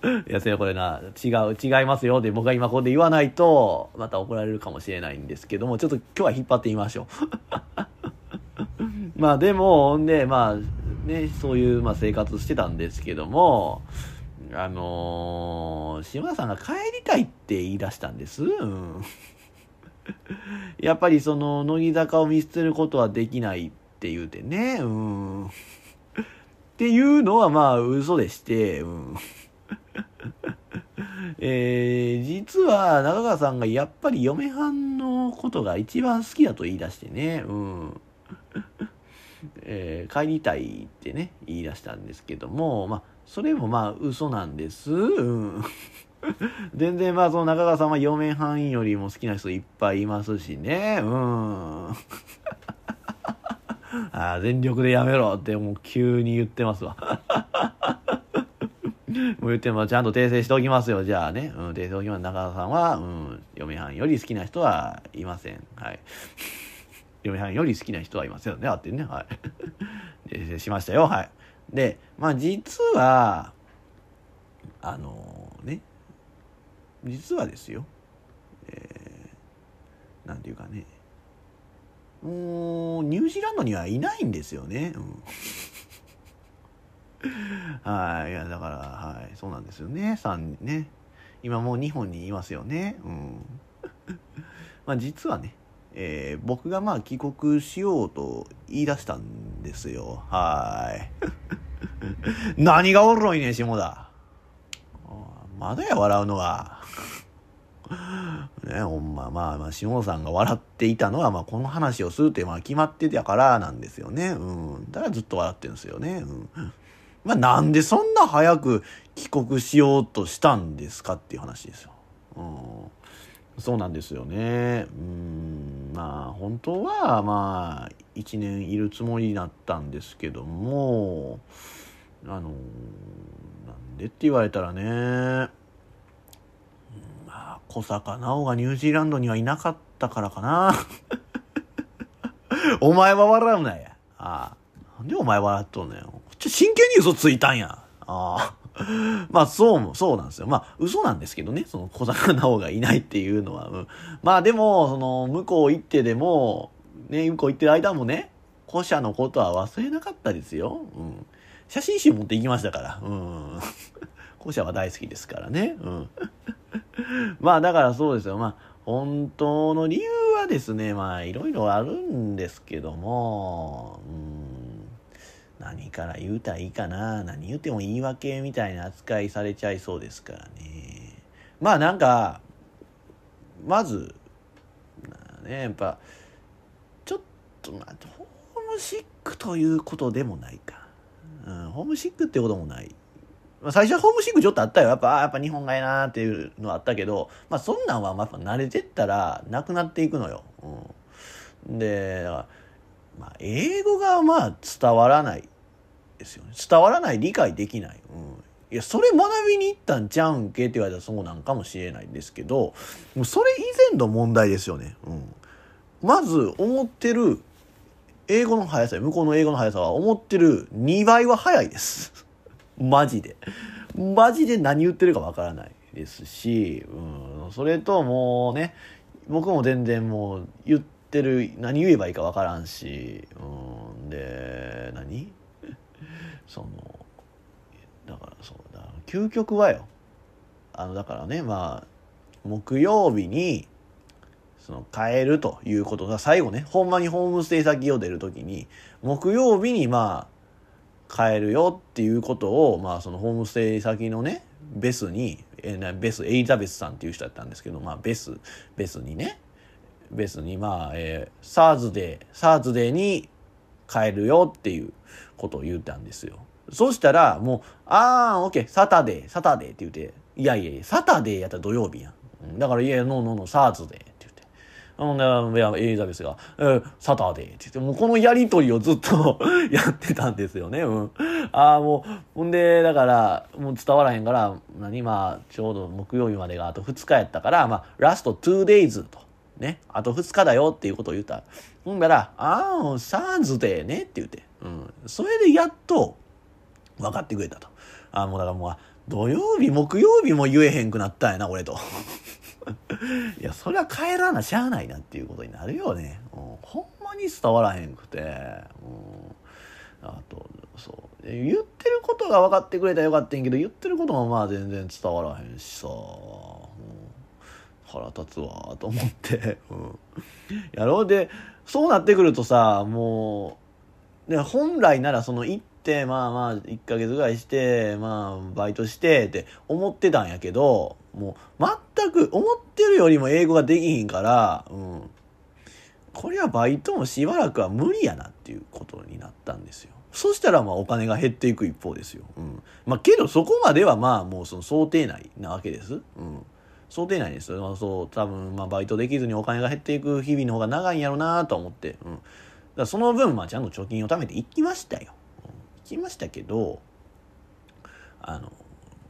いや、それこれな、違う、違いますよで僕が今ここで言わないと、また怒られるかもしれないんですけども、ちょっと今日は引っ張ってみましょう。まあでも、ほんで、まあ、ね、そういう、まあ、生活してたんですけども、あのー、島田さんが帰りたいって言い出したんです。うん。やっぱりその、乃木坂を見捨てることはできないって言うてね、うん。っていうのはまあ嘘でして、うん。えー、実は中川さんがやっぱり嫁はんのことが一番好きだと言い出してね、うん。えー、帰りたいってね、言い出したんですけども、まあ、それもまあ嘘なんです。うん。全然まあその中川さんは嫁はんよりも好きな人いっぱいいますしね。うん。あ全力でやめろってもう急に言ってますわ。もう言ってもちゃんと訂正しておきますよ。じゃあね。うん、訂正しておきます。中田さんは、うん、嫁はんより好きな人はいません。はい。嫁はんより好きな人はいませんね。あってね。はい。訂正しましたよ。はい。で、まあ実は、あのー、ね、実はですよ。えー、なんていうかね。もう、ニュージーランドにはいないんですよね。うん はい。いや、だから、はい。そうなんですよね。3ね。今もう日本にいますよね。うん。まあ実はね、えー、僕がまあ帰国しようと言い出したんですよ。はい。何がおろいね下田。まだや笑うのは。ね、ほんま、まあまあ、下さんが笑っていたのは、まあこの話をするってまあ決まってたからなんですよね。うん。だからずっと笑ってるんですよね。うん。まあ、なんでそんな早く帰国しようとしたんですかっていう話ですよ。うん、そうなんですよね。うん、まあ、本当は、まあ、1年いるつもりだったんですけども、あの、なんでって言われたらね、まあ、小坂直がニュージーランドにはいなかったからかな。お前は笑うなや。ああ。なんでお前笑っとんねん。ちょ、真剣に嘘ついたんや。ああ。まあ、そうも、そうなんですよ。まあ、嘘なんですけどね、その小坂直がいないっていうのは。うん、まあ、でも、その、向こう行ってでも、ね、向こう行ってる間もね、古社のことは忘れなかったですよ。うん。写真集持って行きましたから。うん。古社は大好きですからね。うん。まあ、だからそうですよ。まあ、本当の理由はですね、まあ、いろいろあるんですけども、うん何から言うたらいいかな何言っても言い訳みたいな扱いされちゃいそうですからねまあなんかまずねやっぱちょっとまあホームシックということでもないか、うん、ホームシックってこともないまあ、最初はホームシックちょっとあったよ。やっぱ、やっぱ日本がいいなっていうのはあったけど、まあそんなんはやっぱ慣れてったらなくなっていくのよ。うん、で、だから、まあ英語がまあ伝わらないですよね。伝わらない理解できない、うん、いやそれ学びに行ったんちゃうんけって言われたらそうなんかもしれないんですけどもうそれ以前の問題ですよね、うん、まず思ってる英語の速さ向こうの英語の速さは思ってる2倍は速いです。マジで。マジで何言ってるかわからないですし、うん、それともうね僕も全然もう言ってる何言えばいいかわからんし、うん、で何？そのだからそうだ究極はよ。あのだからねまあ木曜日にその変えるということが最後ねほんまにホームステイ先を出る時に木曜日にまあ変えるよっていうことをまあそのホームステイ先のねベスにえベスエリザベスさんっていう人だったんですけどまあベスベスにねベスにまあ、えー、 Thursday Thursday に変えるよっていうことを言ったんですよ。そうしたら、もう、あー、 OK, Saturday, Saturday って言って、いやいや、 Saturday やったら土曜日やん。だから、いや、 no no no, Thursday って言って。ほんで、いや、エリザベスが、えー、 Saturday って言って、もうこのやりとりをずっと やってたんですよね。うん。ああ、もう、ほんで、だから、もう伝わらへんから、何、まあ、ちょうど木曜日までがあと2日やったから、まあ、ラスト 2days と。ね、あと2日だよっていうことを言った。ほんだら、ああ、サーズデーねって言って。うん。それでやっと、分かってくれたと。あもうだからもう、土曜日、木曜日も言えへんくなったんやな、俺と。いや、それは帰らなしゃあないなっていうことになるよね。うん、ほんまに伝わらへんくて。うん、あと、そう。言ってることが分かってくれたらよかったんやけど言ってることもまあ全然伝わらへんしさ、腹立つわと思って、うん、やろうでそうなってくるとさもうで本来ならその行ってまあまあ1ヶ月ぐらいしてまあバイトしてって思ってたんやけどもう全く思ってるよりも英語ができひんから、うん、これはバイトもしばらくは無理やなっていうことになったんですよ。そしたらまあお金が減っていく一方ですよ。うん。まあけどそこまではまあもうその想定内なわけです。うん。想定内ですよ。まあ、そう、多分まあバイトできずにお金が減っていく日々の方が長いんやろうなと思って。うん。だその分まあちゃんと貯金を貯めていきましたよ。うん、行きましたけど、あの、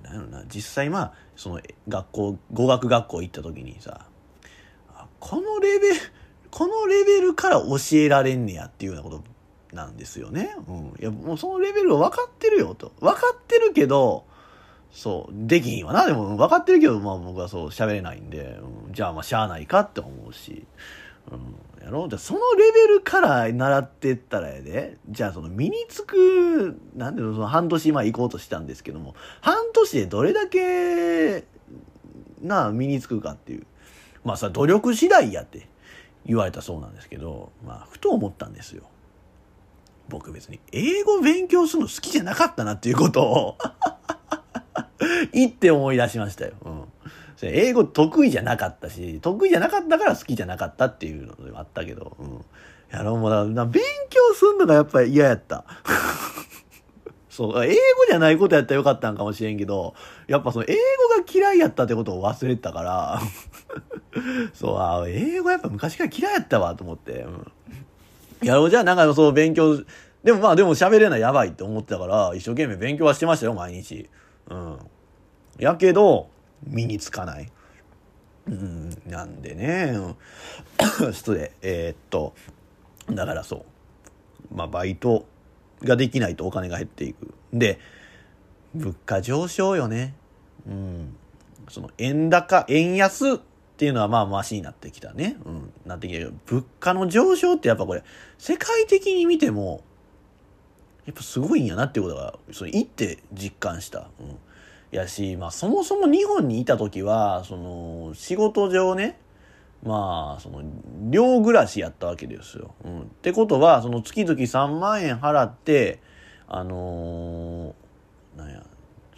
なんやろな、実際まあ、その学校、語学学校行った時にさ、このレベル、このレベルから教えられんねやっていうようなことなんですよね。うん。いや、もうそのレベルは分かってるよと。分かってるけど、そう、できひんわな。でも分かってるけど、まあ僕はそう喋れないんで、うん、じゃあまあしゃあないかって思うし。うん。やろうそのレベルから習ってったらやで、じゃあその身につく、なんでその半年前行こうとしたんですけども、半年でどれだけ、な、身につくかっていう。まあさ、努力次第やって言われたそうなんですけど、まあ、ふと思ったんですよ。僕別に英語勉強するの好きじゃなかったなっていうことを 言って思い出しましたよ。うん。英語得意じゃなかったし、得意じゃなかったから好きじゃなかったっていうのでもあったけど、うん。やろうもだ、勉強すんのがやっぱり嫌やった。そう、英語じゃないことやったらよかったんかもしれんけど、やっぱその英語が嫌いやったってことを忘れてたから そう、あ、英語やっぱ昔から嫌いやったわと思って、うん。やろうじゃあなんかそう勉強、でもまあでも喋れないやばいって思ってたから、一生懸命勉強はしてましたよ、毎日。うん。やけど、身につかない。うん、なんでね、失礼。えー、っと、だからそう。まあバイトができないとお金が減っていく。で、物価上昇よね。うん。その円高、円安っていうのはまあマシになってきたね。うん、なってきたけど、物価の上昇ってやっぱこれ、世界的に見ても、やっぱすごいんやなっていうことが、それ行って実感した。うん。やし、まあそもそも日本にいた時は、その、仕事上ね、まあ、その、寮暮らしやったわけですよ。うん。ってことは、その月々3万円払って、あのー、なんや、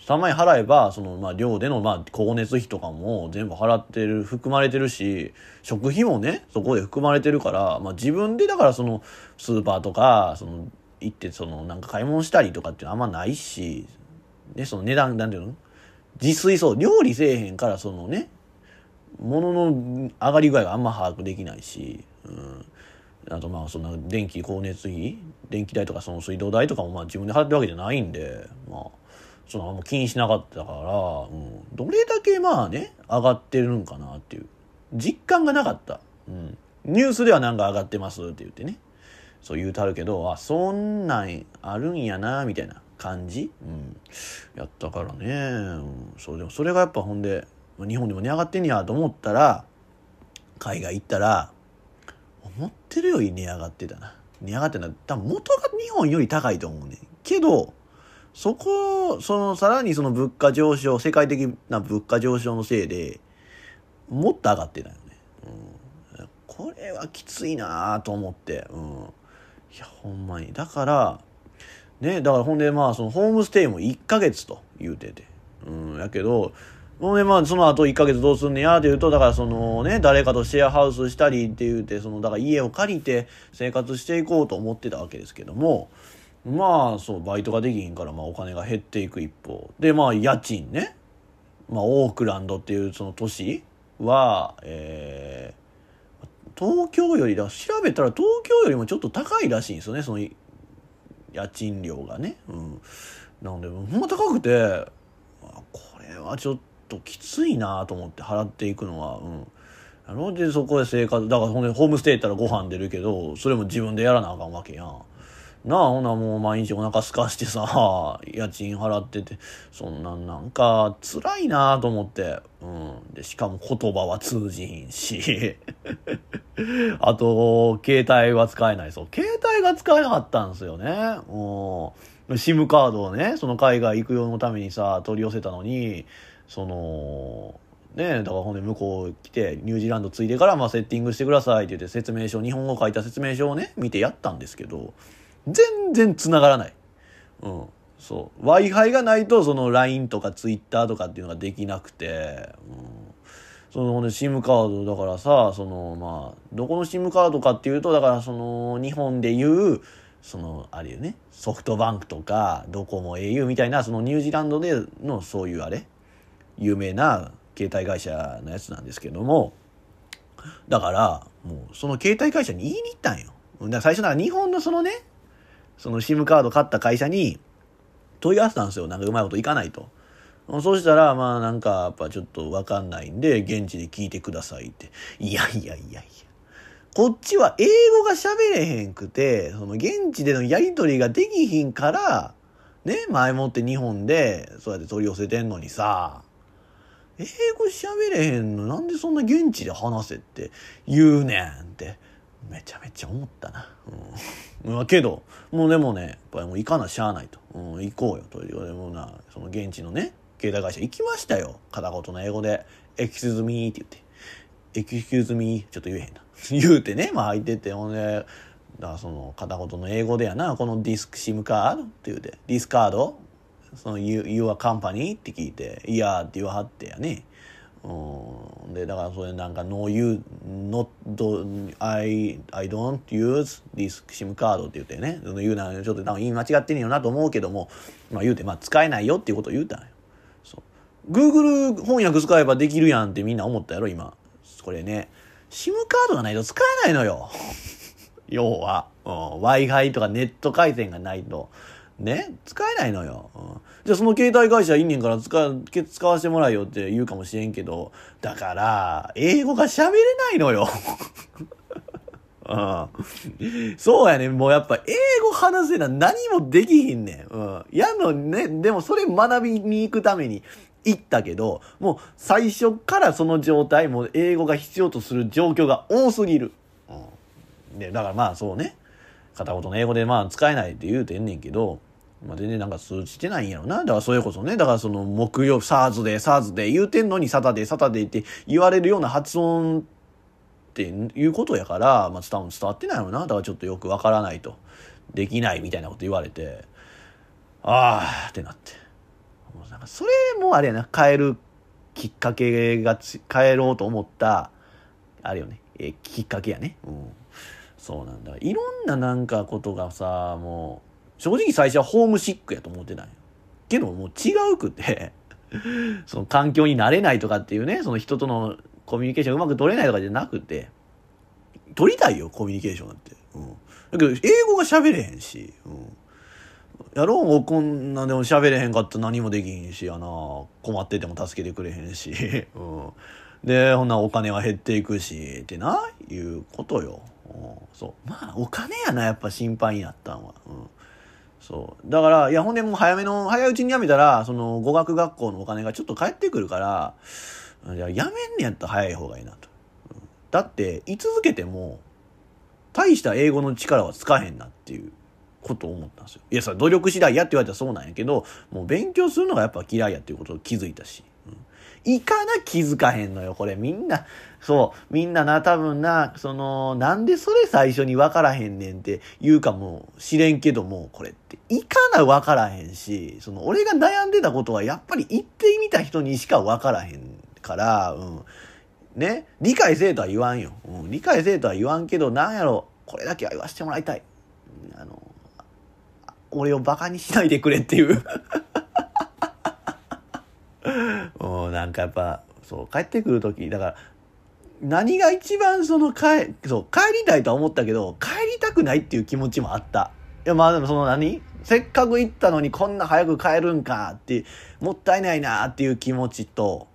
3万円払えば、その、まあ、寮での、まあ、光熱費とかも全部払ってる、含まれてるし、食費もね、そこで含まれてるから、まあ、自分で、だからその、スーパーとか、その、行って、その、なんか買い物したりとかっていうのはあんまないし、ね、その値段、なんていうの？自炊そう、料理せえへんから、そのね、物の上がり具合があんま把握できないし、うん。あとまあそんな電気光熱費電気代とかその水道代とかもまあ自分で払ってるわけじゃないんでまあその気にしなかったから、うん、どれだけまあね、上がってるんかなっていう、実感がなかった。うん。ニュースではなんか上がってますって言ってね、そう言うたるけど、あ、そんなんあるんやな、みたいな感じ、うん、やったからね、うん、そうでもそれがやっぱほんで、日本でも値上がってんやと思ったら、海外行ったら、思ってるより値上がってたな。値上がってた多分元が日本より高いと思うね。けど、そこ、その、さらにその物価上昇、世界的な物価上昇のせいで、もっと上がってたよね。うん。これはきついなと思って。うん。いや、ほんまに。だから、ね、だからほんでまあ、そのホームステイも1ヶ月と言うてて。うん。やけど、ほんでまあ、その後1ヶ月どうすんねやって言うと、だからそのね、誰かとシェアハウスしたりって言うて、その、だから家を借りて生活していこうと思ってたわけですけども、まあそうバイトができひんからまあお金が減っていく一方でまあ家賃ね、まあ、オークランドっていうその都市は、えー、東京よりだ調べたら東京よりもちょっと高いらしいんですよねその家賃料がね、うん、なのでほんま高くてまあこれはちょっときついなと思って払っていくのは。うん。あのでそこで生活だからほんでホームステイ行ったらご飯出るけどそれも自分でやらなあかんわけやん。なあ、ほなもう毎日お腹すかしてさ、家賃払ってて、そんなんなんか辛いなと思って。うん。で、しかも言葉は通じひんし。あと、携帯は使えない。そう、携帯が使えなかったんですよね。うん。SIM カードをね、その海外行く用のためにさ、取り寄せたのに、その、ねだからほんで向こう来て、ニュージーランド着いてから、まあセッティングしてくださいって言って説明書、日本語書いた説明書をね、見てやったんですけど、全然繋がらない。うん。そう。Wi-Fi がないと、その LINE とか Twitter とかっていうのができなくて、うん。そのね、SIM カードだからさ、その、まあ、どこの SIM カードかっていうと、だからその、日本でいう、その、あれよね、ソフトバンクとか、ドコモ au みたいな、そのニュージーランドでのそういうあれ、有名な携帯会社のやつなんですけども、だから、もう、その携帯会社に言いに行ったんよ。だから最初なんか日本のそのね、その SIM カード買った会社に問い合わせたんですよ。なんかうまいこといかないと。そしたら、まあなんかやっぱちょっとわかんないんで、現地で聞いてくださいって。いやいやいやいや。こっちは英語が喋れへんくて、その現地でのやりとりができひんから、ね、前もって日本でそうやって取り寄せてんのにさ、英語喋れへんのなんでそんな現地で話せって言うねんって、めちゃめちゃ思ったな。うん。まあけど、もうでもね、やっぱりもう行かなしゃあないと。うん、行こうよと。でもな、その現地のね、携帯会社行きましたよ。片言の英語で、 excuse me って言って、 excuse me、ちょっと言えへんな。言うてね、まあ入ってて、ほんで、だからその片言の英語でやな、この this SIM カードって言うて、 this card その You, you are company? って聞いて、 yeah って言わはってやね。うん、で、だからそれなんか、No, you, not, I, I don't use this SIM カードって言ってね、言うな、ちょっと多分言い間違ってんよなと思うけども、まあ言うて、まあ使えないよっていうことを言うたんよ。そう。Google 翻訳使えばできるやんってみんな思ったやろ、今。これね、SIM カードがないと使えないのよ。要は、うん、Wi-Fi とかネット回線がないと。ね使えないのよ、うん。じゃあその携帯会社いんねんから使使わせてもらえよって言うかもしれんけど、だから、英語が喋れないのよ。うん、そうやねもうやっぱ英語話せな何もできひんねん。うん。やのね、でもそれ学びに行くために行ったけど、もう最初からその状態、も英語が必要とする状況が多すぎる。うん。で、だからまあそうね。片言の英語でまあ使えないって言うてんねんけど、まあ、全然なんか通じてないんやろな。だからそれこそね、だからその木曜、サーズで、サーズで言うてんのにサタデー、サタデーって言われるような発音っていうことやから、まあ、伝わってないのな。だからちょっとよくわからないと。できないみたいなこと言われて、ああってなって。もうなんかそれもあれやな、変えるきっかけが変えろうと思った、あれよね、えきっかけやね。うん。そうなんだ。いろんななんかことがさ、もう、正直最初はホームシックやと思ってたんよ。けどもう違うくて その環境に慣れないとかっていうね、その人とのコミュニケーションうまく取れないとかじゃなくて、取りたいよ、コミュニケーションなんて。うん。だけど、英語が喋れへんし、うん。やろうもこんなでも喋れへんかったら何もできへんしやな。困ってても助けてくれへんし。うん。で、ほんなお金は減っていくし、ってな、いうことよ。うん、そう。まあ、お金やな、やっぱ心配になったんは。うん。そう。だから、いや、ほんでもう早めの、早いうちに辞めたら、その、語学学校のお金がちょっと返ってくるから、いや、辞めんねやったら早い方がいいなと。だって、居続けても、大した英語の力はつかへんなっていうことを思ったんですよ。いや、さ、努力次第やって言われたらそうなんやけど、もう勉強するのがやっぱ嫌いやっていうことを気づいたし。うんいかな気づかへんのよ、これ。みんな、そう、みんなな、多分な、その、なんでそれ最初に分からへんねんって言うかもしれんけども、これって、いかな分からへんし、その、俺が悩んでたことは、やっぱり言ってみた人にしか分からへんから、うん。ね、理解せえとは言わんよ。うん、理解せえとは言わんけど、なんやろ、これだけは言わせてもらいたい。あの、俺を馬鹿にしないでくれっていう うん、なんかやっぱ、そう、帰ってくる時、だから、何が一番その帰、そう、帰りたいとは思ったけど、帰りたくないっていう気持ちもあった。いや、まあでもその何？せっかく行ったのにこんな早く帰るんかって、もったいないなっていう気持ちと、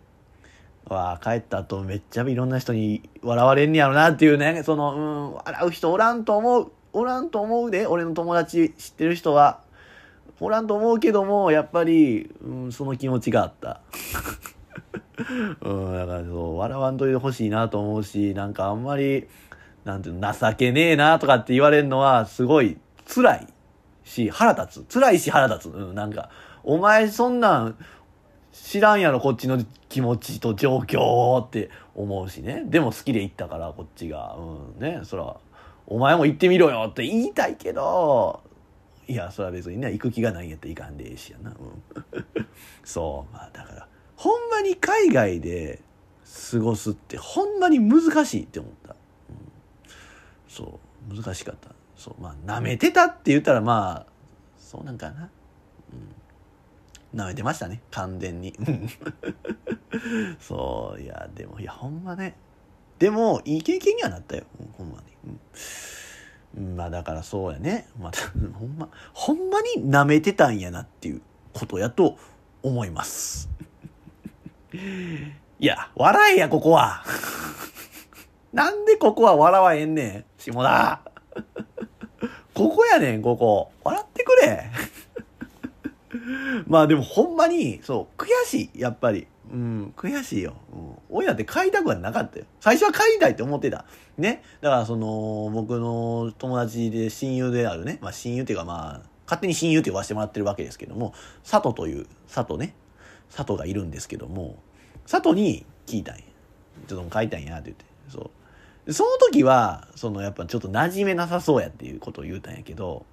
わあ、帰った後めっちゃいろんな人に笑われんねやろなっていうね、その、うん、笑う人おらんと思う、おらんと思うで、俺の友達知ってる人は。おらんと思うけども、やっぱり、うん、その気持ちがあった。うん、だからそう、笑わんといてほしいなと思うし、なんかあんまり、なんていうの、情けねえなとかって言われるのは、すごい辛い。し腹立つ。辛いし腹立つ。うん、なんか、お前そんなん知らんやろ、こっちの気持ちと状況って思うしね。でも好きで行ったから、こっちが。うん、ね、そら、お前も行ってみろよって言いたいけど、いや、それは別にね、行く気がないんやったらいかんでええしやな。うん、そう、まあだから、ほんまに海外で過ごすってほんまに難しいって思った。うん、そう、難しかった。そう、まあ、舐めてたって言ったらまあ、そうなんかな。うん。舐めてましたね、完全に。そう、いや、でも、いや、ほんまね。でも、いい経験にはなったよ、ほんまに。うん、まあ、だからそうやね。また、ほんま、ほんまに舐めてたんやなっていうことやと思います。いや、笑えや、ここは。なんでここは笑わへんねん、下田。ここやねん、ここ。笑ってくれ。まあでもほんまに、そう、悔しい、やっぱり。うん、悔しいよ。うん。親って買いたくはなかったよ。最初は買いたいって思ってた。ね。だからその、僕の友達で親友であるね。まあ親友っていうかまあ、勝手に親友って呼ばせてもらってるわけですけども、佐藤という、佐藤ね。佐藤がいるんですけども、佐藤に聞いたんや。ちょっと買いたんやって言って。そう。その時は、そのやっぱちょっと馴染めなさそうやっていうことを言うたんやけど、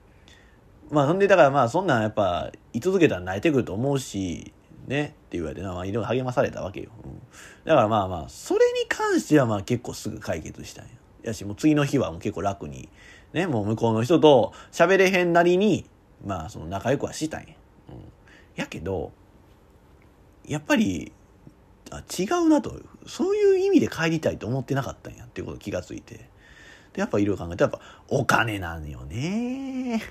まあそんでだからまあそんなんやっぱ居続けたら泣いてくると思うし、ねって言われて、まあいろいろ励まされたわけよ。うん、だからまあまあ、それに関してはまあ結構すぐ解決したんや。やし、もう次の日はもう結構楽に、ね、もう向こうの人と喋れへんなりに、まあその仲良くはしたんや。うん、やけど、やっぱり、あ違うなと。そういう意味で帰りたいと思ってなかったんやっていうこと気がついて。でやっぱいろいろ考えたらやっぱお金なんよね。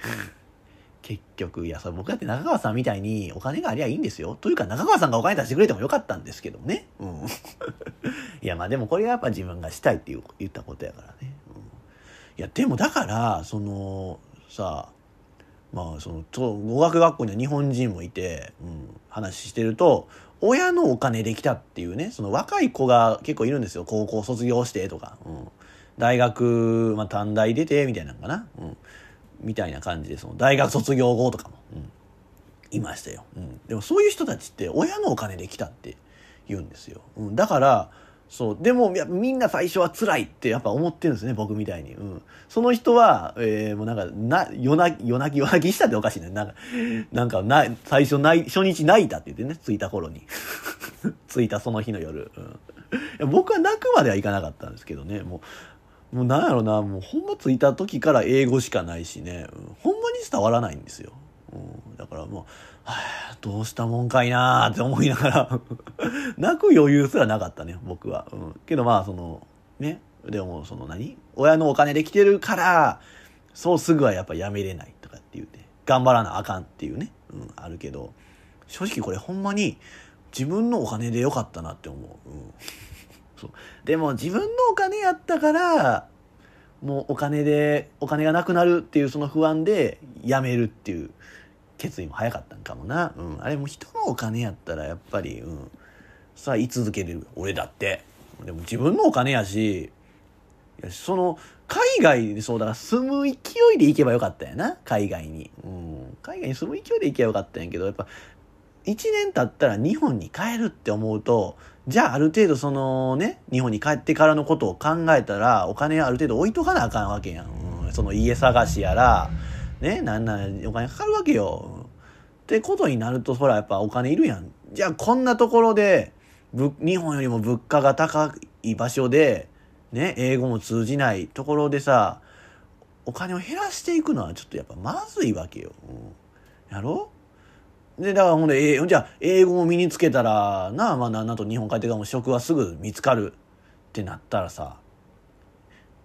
結局いやそ僕だって中川さんみたいにお金がありゃいいんですよ。というか中川さんがお金出してくれてもよかったんですけどね。うん。いやまあでもこれはやっぱ自分がしたいって言ったことやからね、うん、いやでもだからそのさまあその語学学校には日本人もいて、うん、話してると親のお金できたっていうね、その若い子が結構いるんですよ。高校卒業してとか。うん、大学、まあ、短大出て、みたいなのかな。うん。みたいな感じで、その大学卒業後とかも、うん、いましたよ。うん。でもそういう人たちって親のお金できたって言うんですよ。うん。だから、そう。でも、みんな最初は辛いってやっぱ思ってるんですね、僕みたいに。うん。その人は、えー、もうなんか、な、夜泣き、夜泣き、夜泣きしたっておかしいね。なんか、なんか、な、最初泣い、初日泣いたって言ってね、着いた頃に。着いたその日の夜。うん。僕は泣くまではいかなかったんですけどね、もう、もうなんやろな、もうほんま着いた時から英語しかないしね、うん、ほんまに伝わらないんですよ。うん、だからもう、はあ、どうしたもんかいなーって思いながら。泣く余裕すらなかったね、僕は。うん。けどまあ、その、ね、でもその何？親のお金で来てるから、そうすぐはやっぱやめれないとかって言うて、頑張らなあかんっていうね、うん、あるけど、正直これほんまに自分のお金でよかったなって思う。うん、そう。でも自分のお金やったから、もうお金で、お金がなくなるっていうその不安でやめるっていう決意も早かったんかもな。うん。あれも人のお金やったらやっぱり、うん。さあ、言い続ける。俺だって。でも自分のお金やし、やその、海外でそうだから住む勢いで行けばよかったんやな。海外に。うん。海外に住む勢いで行けばよかったんやけど、やっぱ、一年経ったら日本に帰るって思うと、じゃあある程度そのね、日本に帰ってからのことを考えたら、お金ある程度置いとかなあかんわけやん。うん、その家探しやら、ね、なんなんお金かかるわけよ。ってことになると、ほら、やっぱお金いるやん。じゃあこんなところで、日本よりも物価が高い場所で、ね、英語も通じないところでさ、お金を減らしていくのはちょっとやっぱまずいわけよ。やろ？で、だからほんで、えー、じゃあ、英語も身につけたら、なあ、まあ、なんと日本帰ってからも職はすぐ見つかるってなったらさ、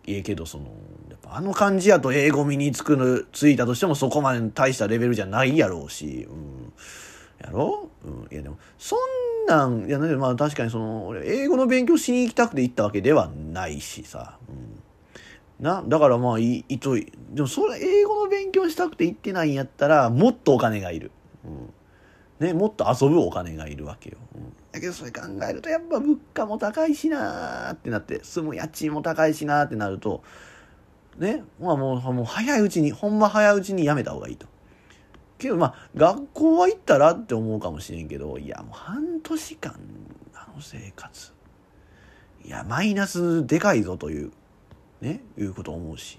ええけど、その、やっぱあの感じやと英語身につくの、ついたとしてもそこまで大したレベルじゃないやろうし、うん。やろ？うん。いやでも、そんなん、いや、まあ確かにその、俺、英語の勉強しに行きたくて行ったわけではないしさ、うん。な、だからまあ、い、いとい、でもそれ、英語の勉強したくて行ってないんやったら、もっとお金がいる。うん。ね、もっと遊ぶお金がいるわけよ。うんだけどそれ考えるとやっぱ物価も高いしなーってなって住む家賃も高いしなーってなるとねまあもうもう早いうちにほんま早いうちにやめた方がいいと。けどまあ学校は行ったらって思うかもしれんけどいやもう半年間あの生活。いやマイナスでかいぞというねいうこと思うし、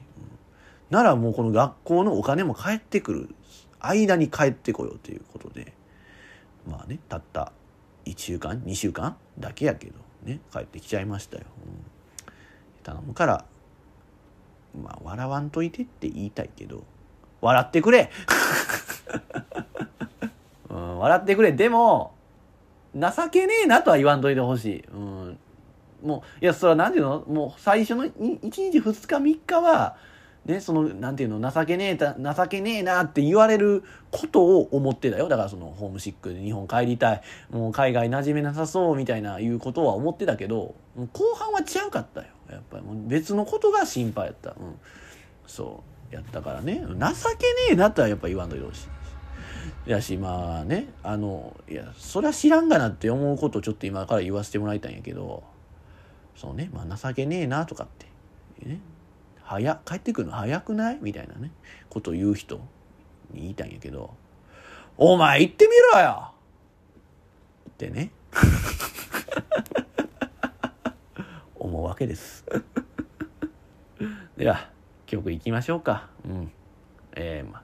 ならもうこの学校のお金も返ってくる間に帰ってこようということでまあねたった1週間2週間だけやけどね帰ってきちゃいましたよ、うん、頼むからまあ笑わんといてって言いたいけど笑ってくれ、うん、笑ってくれ。でも情けねえなとは言わんといてほしい、うん、もういやそれは何ていうの？もう最初の1日2日3日はね、その、なんていうの、情けねえ情けねえなって言われることを思ってたよ。だからその、ホームシックで日本帰りたい。もう海外馴染めなさそうみたいないうことは思ってたけど、後半は違うかったよ。やっぱりもう別のことが心配やった。うん。そう。やったからね。情けねえなとはやっぱ言わんといてほしい。やし、まあね、あの、いや、そりゃ知らんがなって思うことをちょっと今から言わせてもらいたいんやけど、そうね、まあ情けねえなとかって、ね、早帰ってくるの早くない？みたいなね。ことを言う人に言いたいんやけど「お前行ってみろよ!」ってね。思うわけです。では曲いきましょうか。うん。えー、ま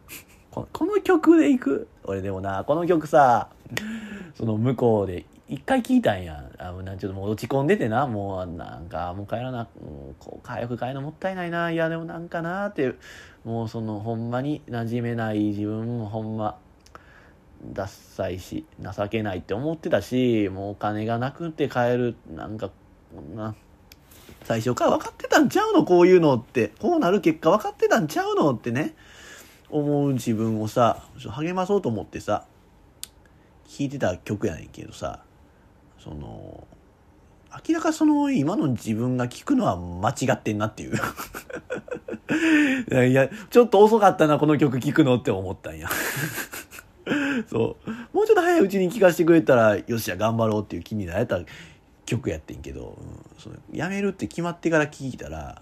ここの曲でいく？俺でもなこの曲さ。その向こうで一回聞いたんや。あなんちょっともう落ち込んでてな。もうなんかもう帰らなもうこう早く帰るのもったいないないやでもなんかなって。いうもうそのほんまに馴染めない自分もほんまダッサいし情けないって思ってたしもうお金がなくて帰るなんかこんな最初から分かってたんちゃうの？こういうのって。こうなる結果分かってたんちゃうの？ってね。思う自分をさ励まそうと思ってさ聴いてた曲やねんけどさ。その明らかその今の自分が聞くのは間違ってんなっていう。いやちょっと遅かったなこの曲聞くのって思ったんや。そう。もうちょっと早いうちに聴かせてくれたらよっしゃ頑張ろうっていう気になれた曲やってんけど、うん、そのやめるって決まってから聴いたら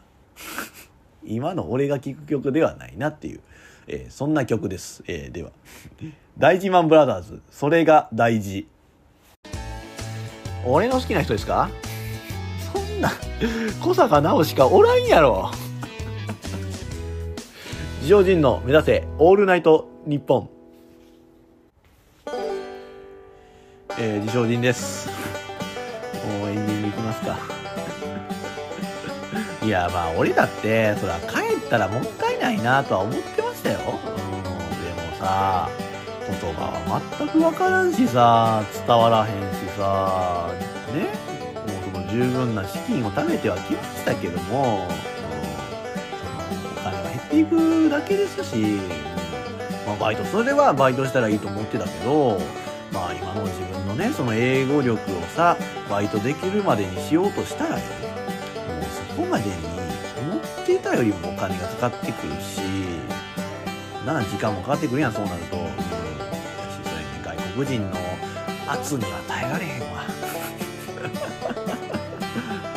今の俺が聴く曲ではないなっていう、えー、そんな曲です、えー、では。大事マンブラザーズ。それが大事。俺の好きな人ですか？そんな小坂直しかおらんやろ。自称人の目指せオールナイト日本えー、自称人です。もうエンディングいきますか。いやまあ俺だってそら帰ったらもったいないなとは思ってましたよ、うん、でもさ言葉は全く分からんしさ伝わらへんしさねもうその十分な資金を貯めてはきましたけども、うん、お金が減っていくだけですし、まあ、バイトそれはバイトしたらいいと思ってたけどまあ今の自分のねその英語力をさバイトできるまでにしようとしたらよもうそこまでに思ってたよりもお金がかかってくるしな時間もかかってくるやんそうなると。国人の圧には耐えられへんわ。い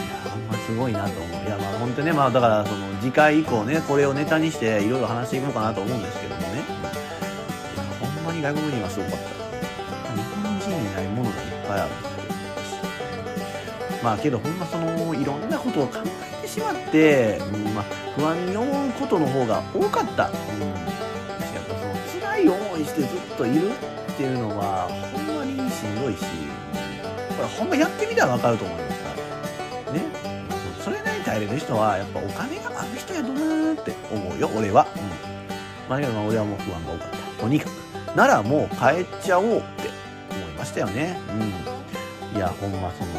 やほんますごいなと思う。いやまあ本当ねまあだからその次回以降ねこれをネタにしていろいろ話していこうかなと思うんですけどもね。ほんまに外国人はすごかった。日本人にないものがいっぱいあるまあけどほんまそのいろんなことを考えてしまって、うんまあ、不安に思うことの方が多かった、うん、やっぱその辛い思いしてずっといる。っていうのはほんまにしんどいしこれほんまやってみたら分かると思いますから。ね。それなりに耐えれる人はやっぱお金がある人やとなって思うよ俺は。うん。まあけど俺はもう不安が多かった。とにかく。ならもう帰っちゃおうって思いましたよね。うん。いやほんまその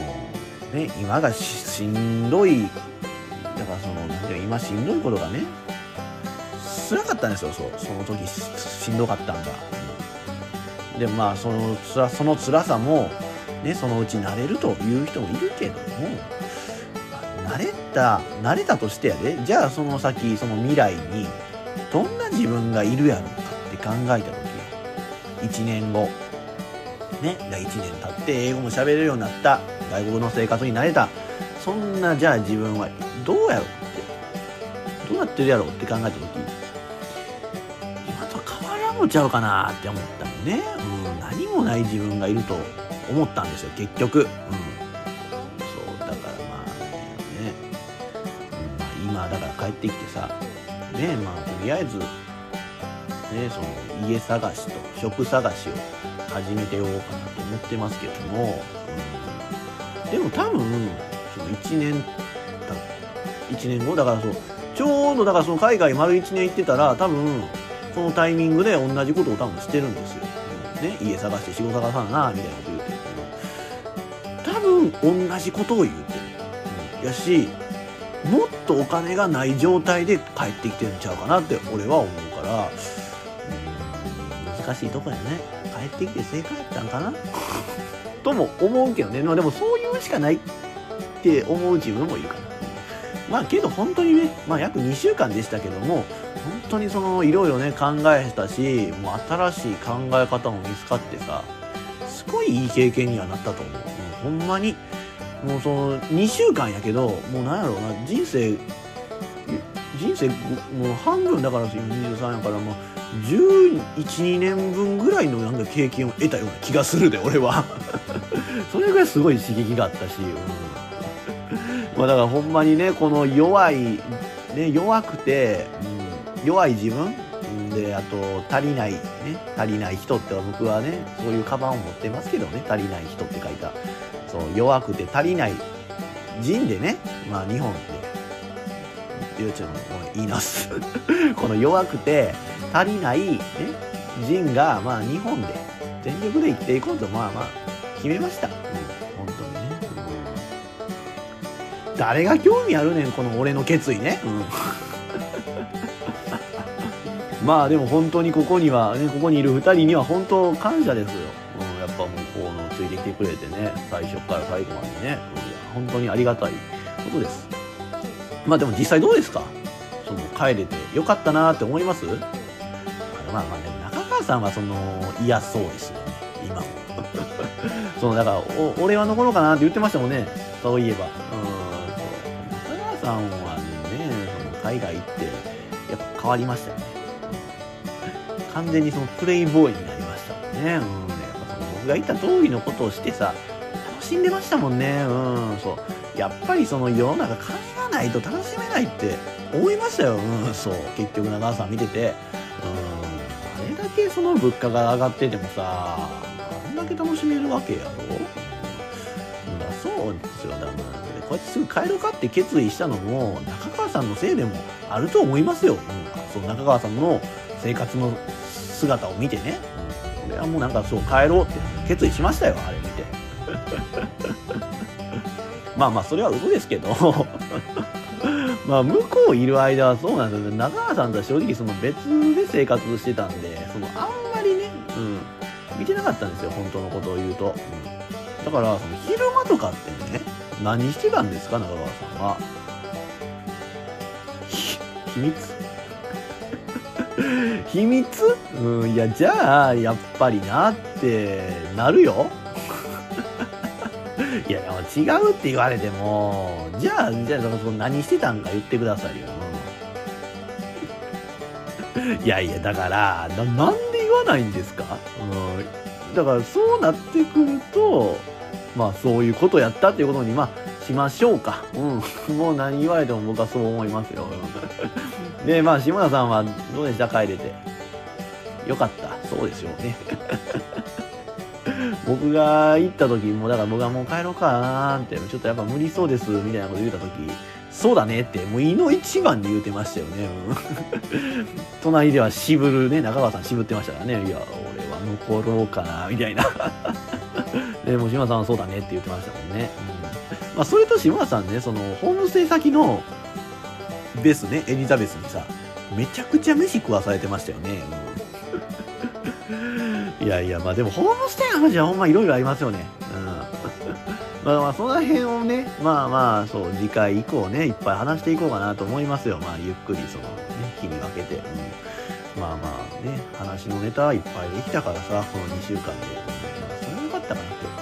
ね今がしんどい。だからその何ていう今しんどいことがね辛かったんですよそう。その時しんどかったんだでまあそのつらその辛さも、ね、そのうち慣れるという人もいるけども慣れた慣れたとしてやでじゃあその先その未来にどんな自分がいるやろうかって考えた時よ1年後ね1年経って英語も喋れるようになった外国の生活に慣れたそんなじゃあ自分はどうやろうってどうなってるやろうって考えた時今と変わらんのちゃうかなって思ったのね、もない自分がいると思ったんですよ結局、うん、そうだからまあね、うんまあ、今だから帰ってきてさねまあとりあえずねその家探しと職探しを始めてようかなと思ってますけども、うん、でも多分その1年1年後だからそうちょうどだからその海外丸1年行ってたら多分そのタイミングで同じことを多分してるんですよ、ね、家探して仕事探さななみたいなこと言う。てるけど多分同じことを言うてる、やしもっとお金がない状態で帰ってきてるんちゃうかなって俺は思うから、難しいとこやね。帰ってきて正解やったんかな？とも思うけどね、まあ、でもそういうしかないって思う自分もいるかな。まあけど本当にね、まあ、約2週間でしたけども本当にそのいろいろね考えたしもう新しい考え方も見つかってさすごいいい経験にはなったと思う。もうほんまにもうその2週間やけどもうなんやろうな人生人生もう半分だから23やからもう112年分ぐらいのなんか経験を得たような気がするで俺は それぐらいすごい刺激があったし、うん、まあだからほんまにねこの弱い、ね、弱くて、うん、弱い自分？であと足りないね足りない人って僕はねそういうカバンを持ってますけどね足りない人って書いた。そう弱くて足りない人でねまあ日本でゆうちゃんも言い直す。この弱くて足りない、ね、人がまあ日本で全力で生きていこうとまあまあ決めました、うん、本当にね、うん、誰が興味あるねんこの俺の決意ね、うん。まあでも本当にここにはねここにいる2人には本当感謝ですよ、うん、やっぱもうこうのついてきてくれてね最初から最後までね、うん、本当にありがたいことです。まあでも実際どうですか？その帰れてよかったなって思います？まあまあね中川さんはその嫌そうですよね。今も。そのだからお俺は残ろうかなって言ってましたもんね。そういえば。うん中川さんはねその海外行ってやっぱ変わりましたよね。完全にそのプレイボーイになりましたもんね。うん。やっぱその僕が言った通りのことをしてさ、楽しんでましたもんね。うん。そう。やっぱりその世の中金がないと楽しめないって思いましたよ。うん。そう。結局長さん見てて。うん。あれだけその物価が上がっててもさ、あんだけ楽しめるわけやろ。うん、そうですよ。だから、こうやってすぐ帰ろうかって決意したのも、中川さんのせいでもあると思いますよ。うん。そう中川さんの生活の姿を見てね。俺はもうなんかそう帰ろうって決意しましたよあれ見て。まあまあそれは嘘ですけど。まあ向こういる間はそうなんですよ。中川さんとは正直その別で生活してたんでそのあんまりね、うん、見てなかったんですよ本当のことを言うと、うん、だからその昼間とかってね何してたんですか中川さんは。秘密秘密？うん、いや、じゃあ、やっぱりなってなるよ。いや、違うって言われても、じゃあ、じゃあ、その何してたんか言ってくださいよ。いやいや、だからな、なんで言わないんですか？うん。だから、そうなってくると、まあ、そういうことやったっていうことに、まあ、しましょうか。うん。もう何言われても僕はそう思いますよ。で、まあ、下田さんはどうでした？帰れて。よかった。そうですよね。僕が行った時も、だから僕はもう帰ろうかなーって、ちょっとやっぱ無理そうです、みたいなこと言った時、そうだねって、もう胃の一番に言うてましたよね。隣では渋るね、中川さん渋ってましたからね。いや、俺は残ろうかな、みたいな。で、もう島さんはそうだねって言ってましたもんね。うん、まあ、それと島田さんね、その、ホームステイ先の、ですね、エリザベスにさ、めちゃくちゃ飯食わされてましたよね。う、いやいや、まあでもホームステイの話はほんまいろいろありますよね。うん。まあまあその辺をね、まあまあそう、次回以降ね、いっぱい話していこうかなと思いますよ。まあゆっくりその、ね、日に分けて。うん、まあまあね、話のネタはいっぱいできたからさ、この2週間で。うん、それはよかったかなって。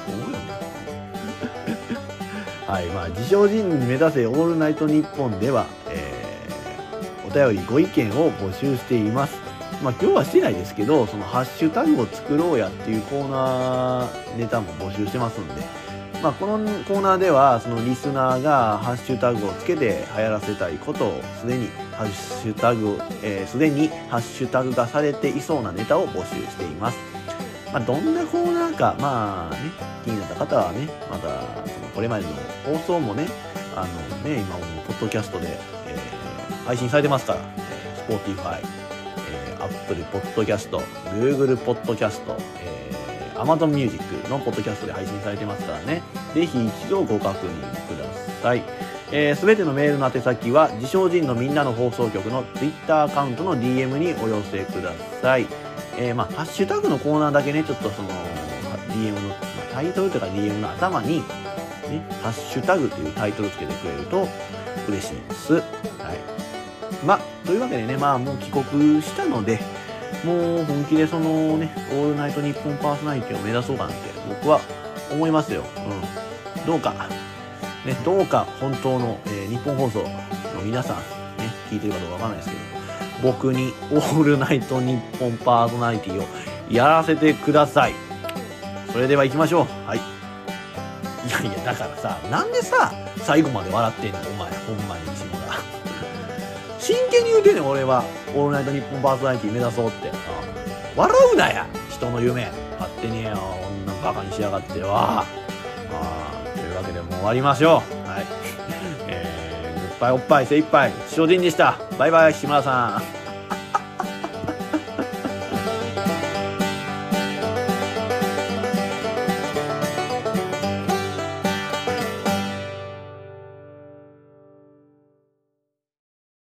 はい、まあ自称人に目指せオールナイトニッポンでは、えー、お便りご意見を募集しています。まあ今日はしてないですけど、そのハッシュタグを作ろうやっていうコーナーネタも募集してますんで、まあこのコーナーでは、そのリスナーがハッシュタグをつけて流行らせたいことをすでにハッシュタグ、えー、すでにハッシュタグがされていそうなネタを募集しています。まあどんなコーナーか、まあね、気になった方はね、また、これまでの放送もね、あのね、今もポッドキャストで、えー配信されてますから、えー、Spotify、えー、Apple Podcast、Google Podcast、えー、Amazon Music のポッドキャストで配信されてますからね、ぜひ一度ご確認ください。えー、すべてのメールの宛先は、自称人のみんなの放送局の Twitter アカウントの DM にお寄せください。えー、まあ、ハッシュタグのコーナーだけね、ちょっとその、DM の、まあタイトルというか DM の頭に、ね、ハッシュタグというタイトルつけてくれると嬉しいです。はい。ま、というわけでね、まあもう帰国したので、もう本気でそのね、オールナイトニッポンパーソナリティを目指そうかなって僕は思いますよ。うん。どうか、ね、どうか本当の、えー日本放送の皆さん、ね、聞いてるかどうかわかんないですけど、僕にオールナイトニッポンパーソナリティをやらせてください。それでは行きましょう。はい。いやいや、だからさ、なんでさ、最後まで笑ってんの？お前、ほんまに西村。真剣に言うてんねん、俺は。オールナイトニッポンパーソナリティ目指そうって。あ笑うなや、人の夢。勝手によ、女バカにしやがってわ。あーというわけでもう終わりましょう。はい。えー、グッバイおっぱい精一杯、精進でした。バイバイ、志村さん。